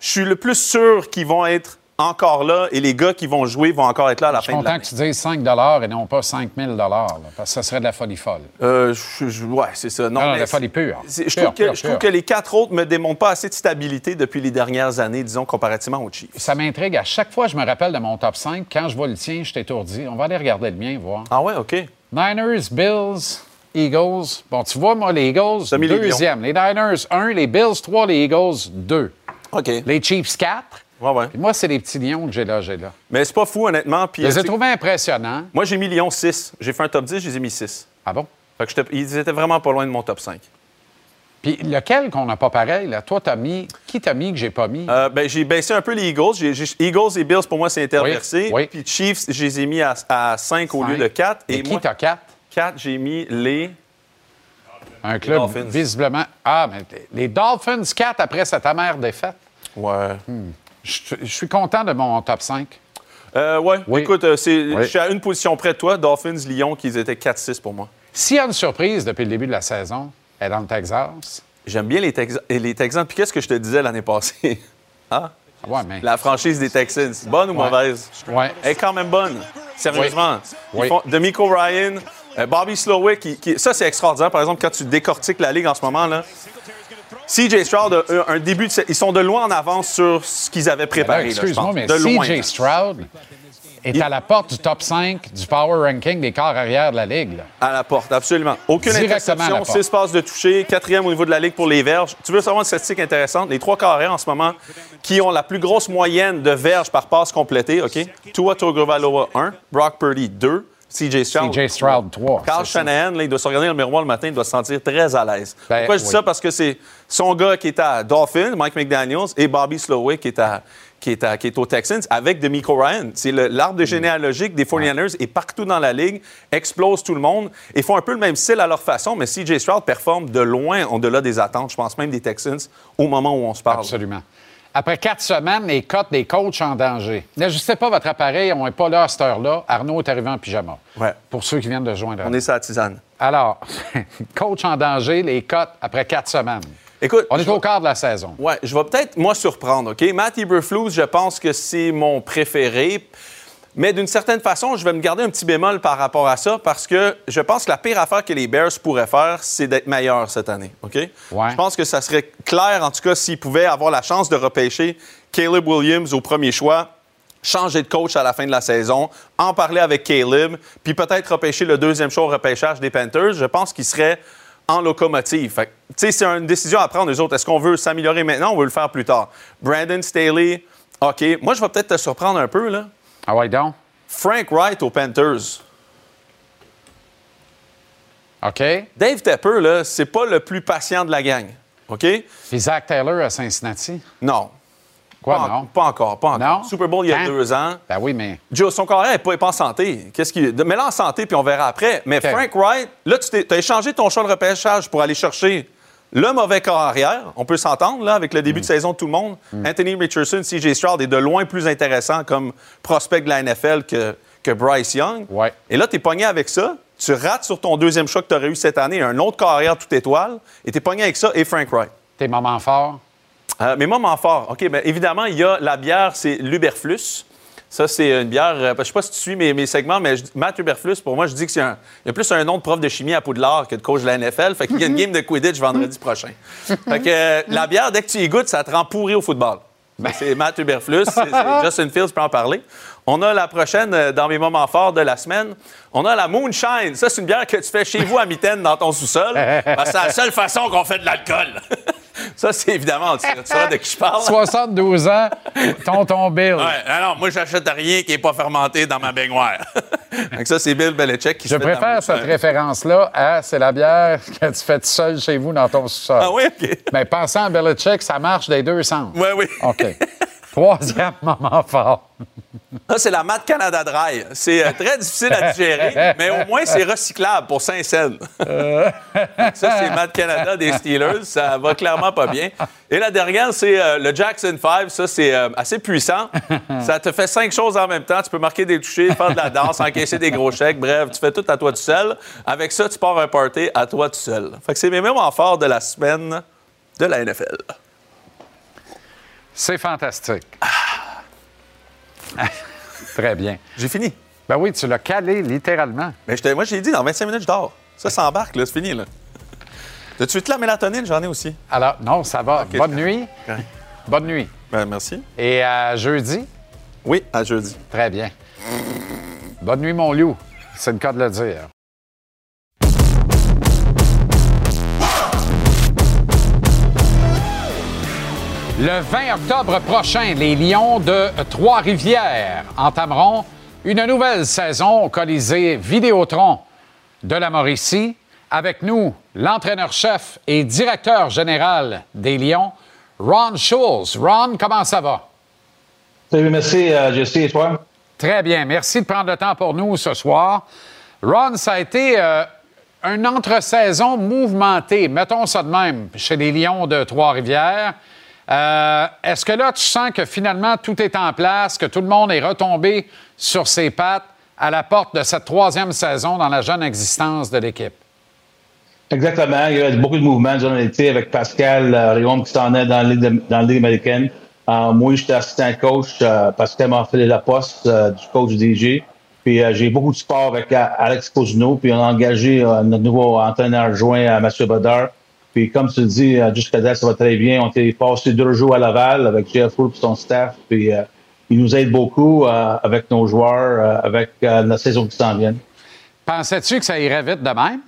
Je suis le plus sûr qu'ils vont être encore là et les gars qui vont jouer vont encore être là à la Je suis fin de content l'année. que tu dises 5 et non pas 5 000 là, parce que ça serait de la folie folle. Euh, je- je- ouais, c'est ça. Non, Non, non, mais la folie pure. Je trouve, que, pure, je trouve que les quatre autres me démontrent pas assez de stabilité depuis les dernières années, disons, comparativement aux Chiefs. Ça m'intrigue. À chaque fois, je me rappelle de mon top 5. Quand je vois le tien, je suis étourdi. On va aller regarder le mien, voir. Ah ouais, OK. Niners, Bills, Eagles. Bon, tu vois, moi, les Eagles, les deuxième. Les, Niners, 1. Les Bills, 3. Les Eagles, 2. OK. Les Chiefs, 4. Ouais, ouais. Puis moi, c'est les petits lions que j'ai là, j'ai là. Mais c'est pas fou, honnêtement. Puis, Je les euh, ai trouvés impressionnants. Moi, j'ai mis Lyon 6. J'ai fait un top 10, je les ai mis 6. Ah bon? Fait que ils étaient vraiment pas loin de mon top 5. Puis lequel qu'on n'a pas pareil, là? Toi, t'as mis... Qui t'as mis que j'ai pas mis? Euh, ben, j'ai baissé un peu les Eagles. Eagles et Bills, pour moi, c'est interversé. Oui, oui. Puis Chiefs, je les ai mis à, à 5 au lieu de 4. Et, qui t'as 4? 4, j'ai mis les... Un club visiblement... Ah, mais les Dolphins, 4 après cette amère défaite. Ouais. Je je suis content de mon top 5. Euh, ouais. Oui. Écoute, euh, Oui. je suis à une position près de toi. Dolphins, Lyon, qu'ils étaient 4-6 pour moi. S'il y a une surprise depuis le début de la saison, elle est dans le Texas. J'aime bien les, Tex- et les Texans. Puis qu'est-ce que je te disais l'année passée? ah? Ouais, mais... La franchise des Texans. Bonne ou Ouais. mauvaise? Ouais. Elle est quand même bonne. Sérieusement. Oui. font D'Amico Ryan, euh, Bobby Slowick. qui- ça, c'est extraordinaire. Par exemple, quand tu décortiques la Ligue en ce moment, là, CJ Stroud a un- un début de... Ils sont de loin en avance sur ce qu'ils avaient préparé. Excuse-moi, mais de loin. CJ Stroud est à la porte du top 5 du power ranking des corps arrière de la Ligue. là. À la porte, absolument. Aucune interception, porte. 6 passes de toucher, quatrième au niveau de la Ligue pour les verges. Tu veux savoir une statistique intéressante? Les trois carrières en ce moment qui ont la plus grosse moyenne de verges par passe complétée, OK? Tua Tagovailoa 1, Brock Purdy 2, CJ Stroud. CJ Stroud 3. Carl. Shanahan, là, il doit se regarder dans le miroir le matin, il doit se sentir très à l'aise. Ben, Pourquoi je dis oui. ça? Parce que c'est son gars qui est à Dolphins, Mike McDaniels, et Bobby Slowick qui est, à, qui est, à- qui est aux Texans, avec Demico Ryan. C'est l'arbre de généalogique des 49ers et partout dans la ligue, explose tout le monde et font un peu le même style à leur façon, mais CJ Stroud performe de loin au-delà des attentes, je pense même des Texans, au moment où on se parle. Absolument. Après quatre semaines, les cotes des coachs en danger. N'ajustez pas votre appareil, on n'est pas là à cette heure-là. Arnaud est arrivé en pyjama. Ouais. Pour ceux qui viennent de joindre. On est sur la tisane. Alors, coach en danger, les cotes après quatre semaines. Écoute, On est au quart de la saison. Ouais, je vais peut-être, moi, surprendre, OK? Matt Eberflus, je pense que c'est mon préféré. Mais d'une certaine façon, je vais me garder un petit bémol par rapport à ça parce que je pense que la pire affaire que les Bears pourraient faire, c'est d'être meilleurs cette année, OK? Je pense que ça serait clair, en tout cas, s'ils pouvaient avoir la chance de repêcher Caleb Williams au premier choix, changer de coach à la fin de la saison, en parler avec Caleb, puis peut-être repêcher le deuxième choix au repêchage des Panthers. Je pense qu'ils seraient en locomotive. Fait c'est une décision à prendre, les autres. Est-ce qu'on veut s'améliorer maintenant ou on veut le faire plus tard? Brandon Staley, OK. Moi, je vais peut-être te surprendre un peu, là. Ah ouais, donc? Frank Wright aux Panthers. OK. Dave Tepper, là, c'est pas le plus patient de la gang. OK? Puis Zach Taylor à Cincinnati? Non. Quoi, pas, non? Pas encore, pas encore. Super Bowl il y a Hein? deux ans. Ben oui, mais. Joe, son carrière n'est pas, est pas en santé. Qu'est-ce qui... Mets-le en santé, puis on verra après. Mais. Frank Wright, là, tu as échangé ton choix de repêchage pour aller chercher le mauvais corps arrière. On peut s'entendre, là, avec le début de saison de tout le monde. Anthony Richardson, CJ Stroud est de loin plus intéressant comme prospect de la NFL que, que Bryce Young. Ouais. Et là, tu es pogné avec ça. Tu rates sur ton deuxième choix que tu aurais eu cette année, un autre carrière toute étoile, et tu es pogné avec ça et Frank Wright. Tes moments forts? Euh, mes moments forts. OK, bien évidemment, il y a la bière, c'est l'Uberflus. Ça, c'est une bière. euh, je sais pas si tu suis mes, mes segments, mais je- Matt Uberflus, pour moi, je dis que c'est un. Il y a plus un nom de prof de chimie à Poudlard que de coach de la NFL. Fait qu'il y a une game de Quidditch vendredi prochain. Fait que euh, la bière, dès que tu y goûtes, ça te rend pourri au football. C'est Matt Uberflus, c'est Justin Fields, je peux en parler. On a la prochaine euh, dans mes moments forts de la semaine. On a la Moonshine. Ça, c'est une bière que tu fais chez vous à mitaine dans ton sous-sol. C'est la seule façon qu'on fait de l'alcool. Ça, c'est évidemment, tu, tu sauras de qui je parle. 72 ans, tonton Bill. Ouais, alors moi, j'achète rien qui n'est pas fermenté dans ma baignoire. Donc ça, c'est Bill Belichick qui Je se fait dans préfère cette référence-là à c'est la bière que tu fais tout seul chez vous dans ton sous-sol. Ah oui, OK. Mais pensant à Belichick, ça marche des deux sens. Oui, oui. OK. Troisième moment fort. Ça, c'est la Mat Canada Dry. C'est euh, très difficile à digérer, mais au moins, c'est recyclable pour 5 cents. ça, c'est Mat Canada des Steelers. Ça va clairement pas bien. Et la dernière, c'est euh, le Jackson 5. Ça, c'est euh, assez puissant. Ça te fait cinq choses en même temps. Tu peux marquer des touchés, faire de la danse, encaisser des gros chèques. Bref, tu fais tout à toi tout seul. Avec ça, tu pars un party à toi tout seul. Fait que c'est mes moments forts de la semaine de la NFL. C'est fantastique. Très bien. J'ai fini. Ben oui, tu l'as calé littéralement. Mais je moi, j'ai dit, dans 25 minutes, je dors. Ça s'embarque, là, c'est fini, là. T'as-tu de la mélatonine? J'en ai aussi. Alors, non, ça va. Bonne nuit. Bonne nuit. Ben, merci. Et à jeudi? Oui, à jeudi. Très bien. Bonne nuit, mon loup. C'est le cas de le dire. Le 20 octobre prochain, les Lions de Trois-Rivières entameront une nouvelle saison au Colisée Vidéotron de la Mauricie. Avec nous, l'entraîneur-chef et directeur général des Lions, Ron Schulz. Ron, comment ça va? Salut, merci, euh, Jesse, et toi? Très bien. Merci de prendre le temps pour nous ce soir. Ron, ça a été euh, un entre-saison mouvementé, mettons ça de même, chez les Lions de Trois-Rivières. Euh, Est-ce que là, tu sens que finalement tout est en place, que tout le monde est retombé sur ses pattes à la porte de cette troisième saison dans la jeune existence de l'équipe? Exactement. Il y a eu beaucoup de mouvements durant l'été avec Pascal euh, Riom qui s'en est dans Ligue américaine. Euh, moi, j'étais assistant coach. euh, Pascal m'a fait la poste du coach DG. Puis j'ai beaucoup de sport avec Alex Cosino. Puis on a engagé notre nouveau entraîneur joint à Mathieu Bodard. Puis comme tu le dis, euh, jusqu'à date, ça va très bien. On a passé deux jours à Laval avec Jeff Wood et son staff. Puis euh, il nous aide beaucoup euh, avec nos joueurs, euh, avec la saison qui s'en vient. Pensais-tu que ça irait vite de même?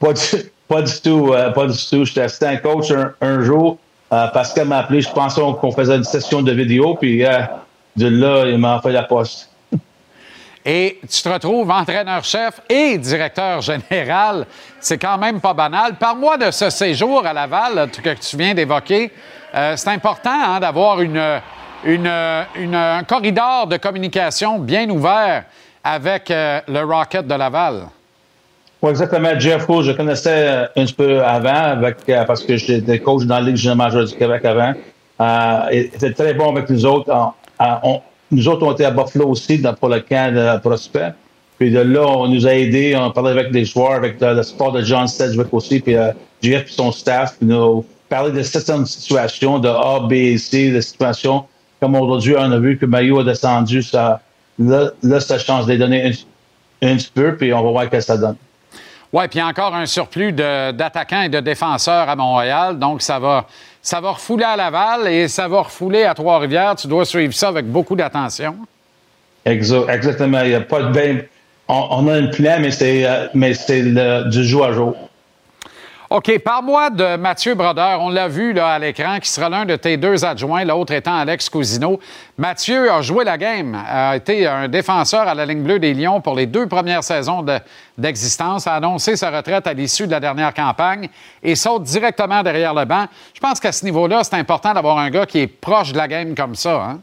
Pas du, pas du tout, pas du tout. J'étais assistant coach un, un jour. Pascal m'a appelé, je pensais qu'on faisait une session de vidéo, puis de là, il m'a fait la poste. Et tu te retrouves entraîneur-chef et directeur général. C'est quand même pas banal. Parle-moi de ce séjour à Laval là, que tu viens d'évoquer. Euh, c'est important hein, d'avoir un corridor de communication bien ouvert avec euh, le Rocket de Laval. Oui, exactement. Jeff Wood, je connaissais euh, un petit peu avant avec, parce que j'étais coach dans la Ligue junior majeure du Québec avant. Il était très bon avec nous autres. On- nous autres, on était à Buffalo aussi dans, pour le camp de prospect. Puis de là, on nous a aidés. On parlait avec les joueurs, avec le, support de John Sedgwick aussi, puis euh, JF et son staff. Puis nous parler de certaines situations, de A, B et C, de situations comme aujourd'hui, on a vu que Mayo a descendu. Ça, là, là, chance de les donner un, petit peu, puis on va voir ce que ça donne. Oui, puis encore un surplus d'attaquants et de défenseurs à Montréal. Donc, ça va, ça va refouler à Laval et ça va refouler à Trois-Rivières. Tu dois suivre ça avec beaucoup d'attention. Exa- Exactement. Il n'y a pas de bien. On, a un plan, mais c'est euh, du jour à jour. OK, parle-moi de Mathieu Brodeur. On l'a vu là, à l'écran, qui sera l'un de tes deux adjoints, l'autre étant Alex Cousineau. Mathieu a joué la game, a été un défenseur à la ligne bleue des Lions pour les deux premières saisons de- d'existence, a annoncé sa retraite à l'issue de la dernière campagne et saute directement derrière le banc. Je pense qu'à ce niveau-là, c'est important d'avoir un gars qui est proche de la game comme ça. Hein?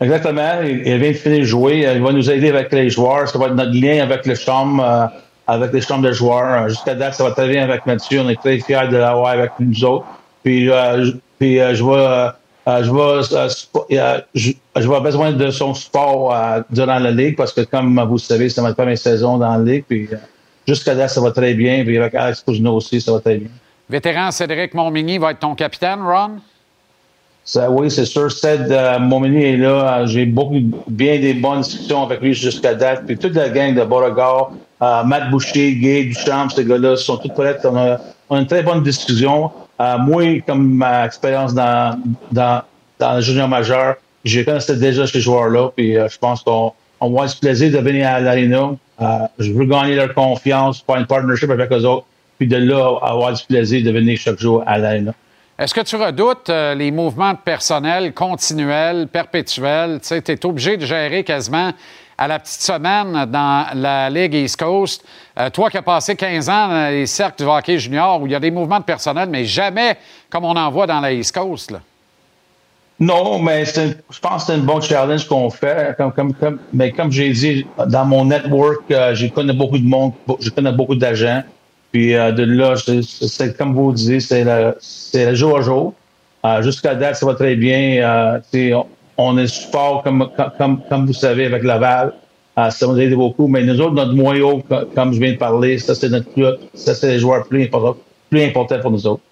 Exactement. Il, vient de finir de jouer. Il va nous aider avec les joueurs. Ça va être notre lien avec les chambres, euh, avec les chambres de joueurs. Euh, Jusqu'à date, ça va très bien avec Mathieu. On est très fiers de l'avoir avec nous autres. Puis, euh, je, puis euh, je euh, euh, je vais, euh, je, je vais besoin de son support euh, durant la ligue parce que, comme vous le savez, c'est ma première saison dans la ligue. Puis, jusqu'à date, ça va très bien. Puis, avec Alex Cousineau aussi, ça va très bien. Vétéran Cédric Montmigny va être ton capitaine, Ron? Ça, oui, c'est sûr. Euh, Momini est là. J'ai beaucoup, bien des bonnes discussions avec lui jusqu'à date. Puis toute la gang de Beauregard, Matt Boucher, Guy Duchamp, ces gars-là sont tous prêts. On a, on a une très bonne discussion. Euh, moi, comme ma expérience dans, dans, dans le junior majeur, je connaissais déjà ces joueurs-là. Puis euh, je pense qu'on on va avoir du plaisir de venir à l'Arena. Euh, je veux gagner leur confiance, faire une partnership avec eux autres. Puis de là, avoir du plaisir de venir chaque jour à l'Arena. Est-ce que tu redoutes euh, les mouvements de personnel continuels, perpétuels? Tu es obligé de gérer quasiment à la petite semaine dans la Ligue East Coast. Euh, toi qui as passé 15 ans dans les cercles du hockey junior où il y a des mouvements de personnel, mais jamais comme on en voit dans la East Coast. là. Non, mais je pense que c'est un bon challenge qu'on fait. Comme, comme, comme- mais comme j'ai dit, dans mon network, euh, je connais beaucoup de monde, je connais beaucoup d'agents. Puis euh, de là, c'est- comme vous disiez, c'est le, jour à jour. Euh, Jusqu'à date, ça va très bien. On est support, comme, comme- comme, vous savez, avec Laval. Euh, ça nous aide beaucoup. Mais nous autres, notre co- comme je viens de parler, ça, c'est notre plus- ça, c'est les joueurs plus importants, plus importants pour nous autres.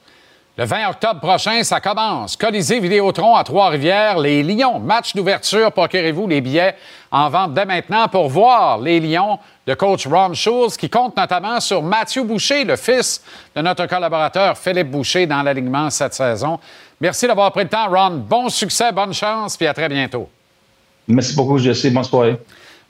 Le 20 octobre prochain, ça commence. Colisée Vidéotron à Trois-Rivières, les Lions. Match d'ouverture, procurez-vous les billets en vente dès maintenant pour voir les Lions de coach Ron Schulz, qui compte notamment sur Mathieu Boucher, le fils de notre collaborateur Philippe Boucher dans l'alignement cette saison. Merci d'avoir pris le temps, Ron. Bon succès, bonne chance, puis à très bientôt. Merci beaucoup, Jesse. Bonne soirée.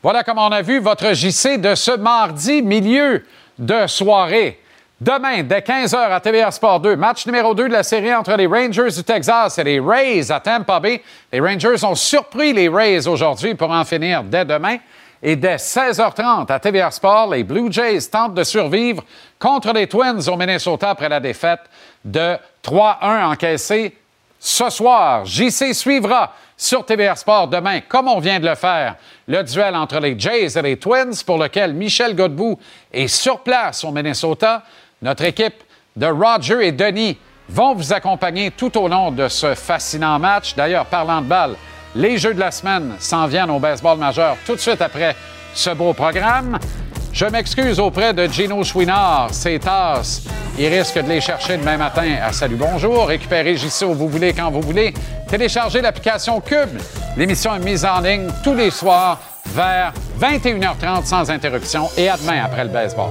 Voilà comme on a vu votre JC de ce mardi, milieu de soirée. Demain, dès 15h à TVR Sport 2, match numéro 2 de la série entre les Rangers du Texas et les Rays à Tampa Bay. Les Rangers ont surpris les Rays aujourd'hui pour en finir dès demain. Et dès 16h30 à TVR Sport, les Blue Jays tentent de survivre contre les Twins au Minnesota après la défaite de 3-1 encaissée ce soir. JC suivra sur TVR Sport demain, comme on vient de le faire, le duel entre les Jays et les Twins, pour lequel Michel Godbout est sur place au Minnesota. Notre équipe de Roger et Denis vont vous accompagner tout au long de ce fascinant match. D'ailleurs, parlant de balle, les Jeux de la semaine s'en viennent au baseball majeur tout de suite après ce beau programme. Je m'excuse auprès de Gino Chouinard. Ses tasses, il risque de les chercher demain matin à Salut Bonjour. Récupérez JC où vous voulez, quand vous voulez. Téléchargez l'application Cube. L'émission est mise en ligne tous les soirs vers 21h30 sans interruption et à demain après le baseball.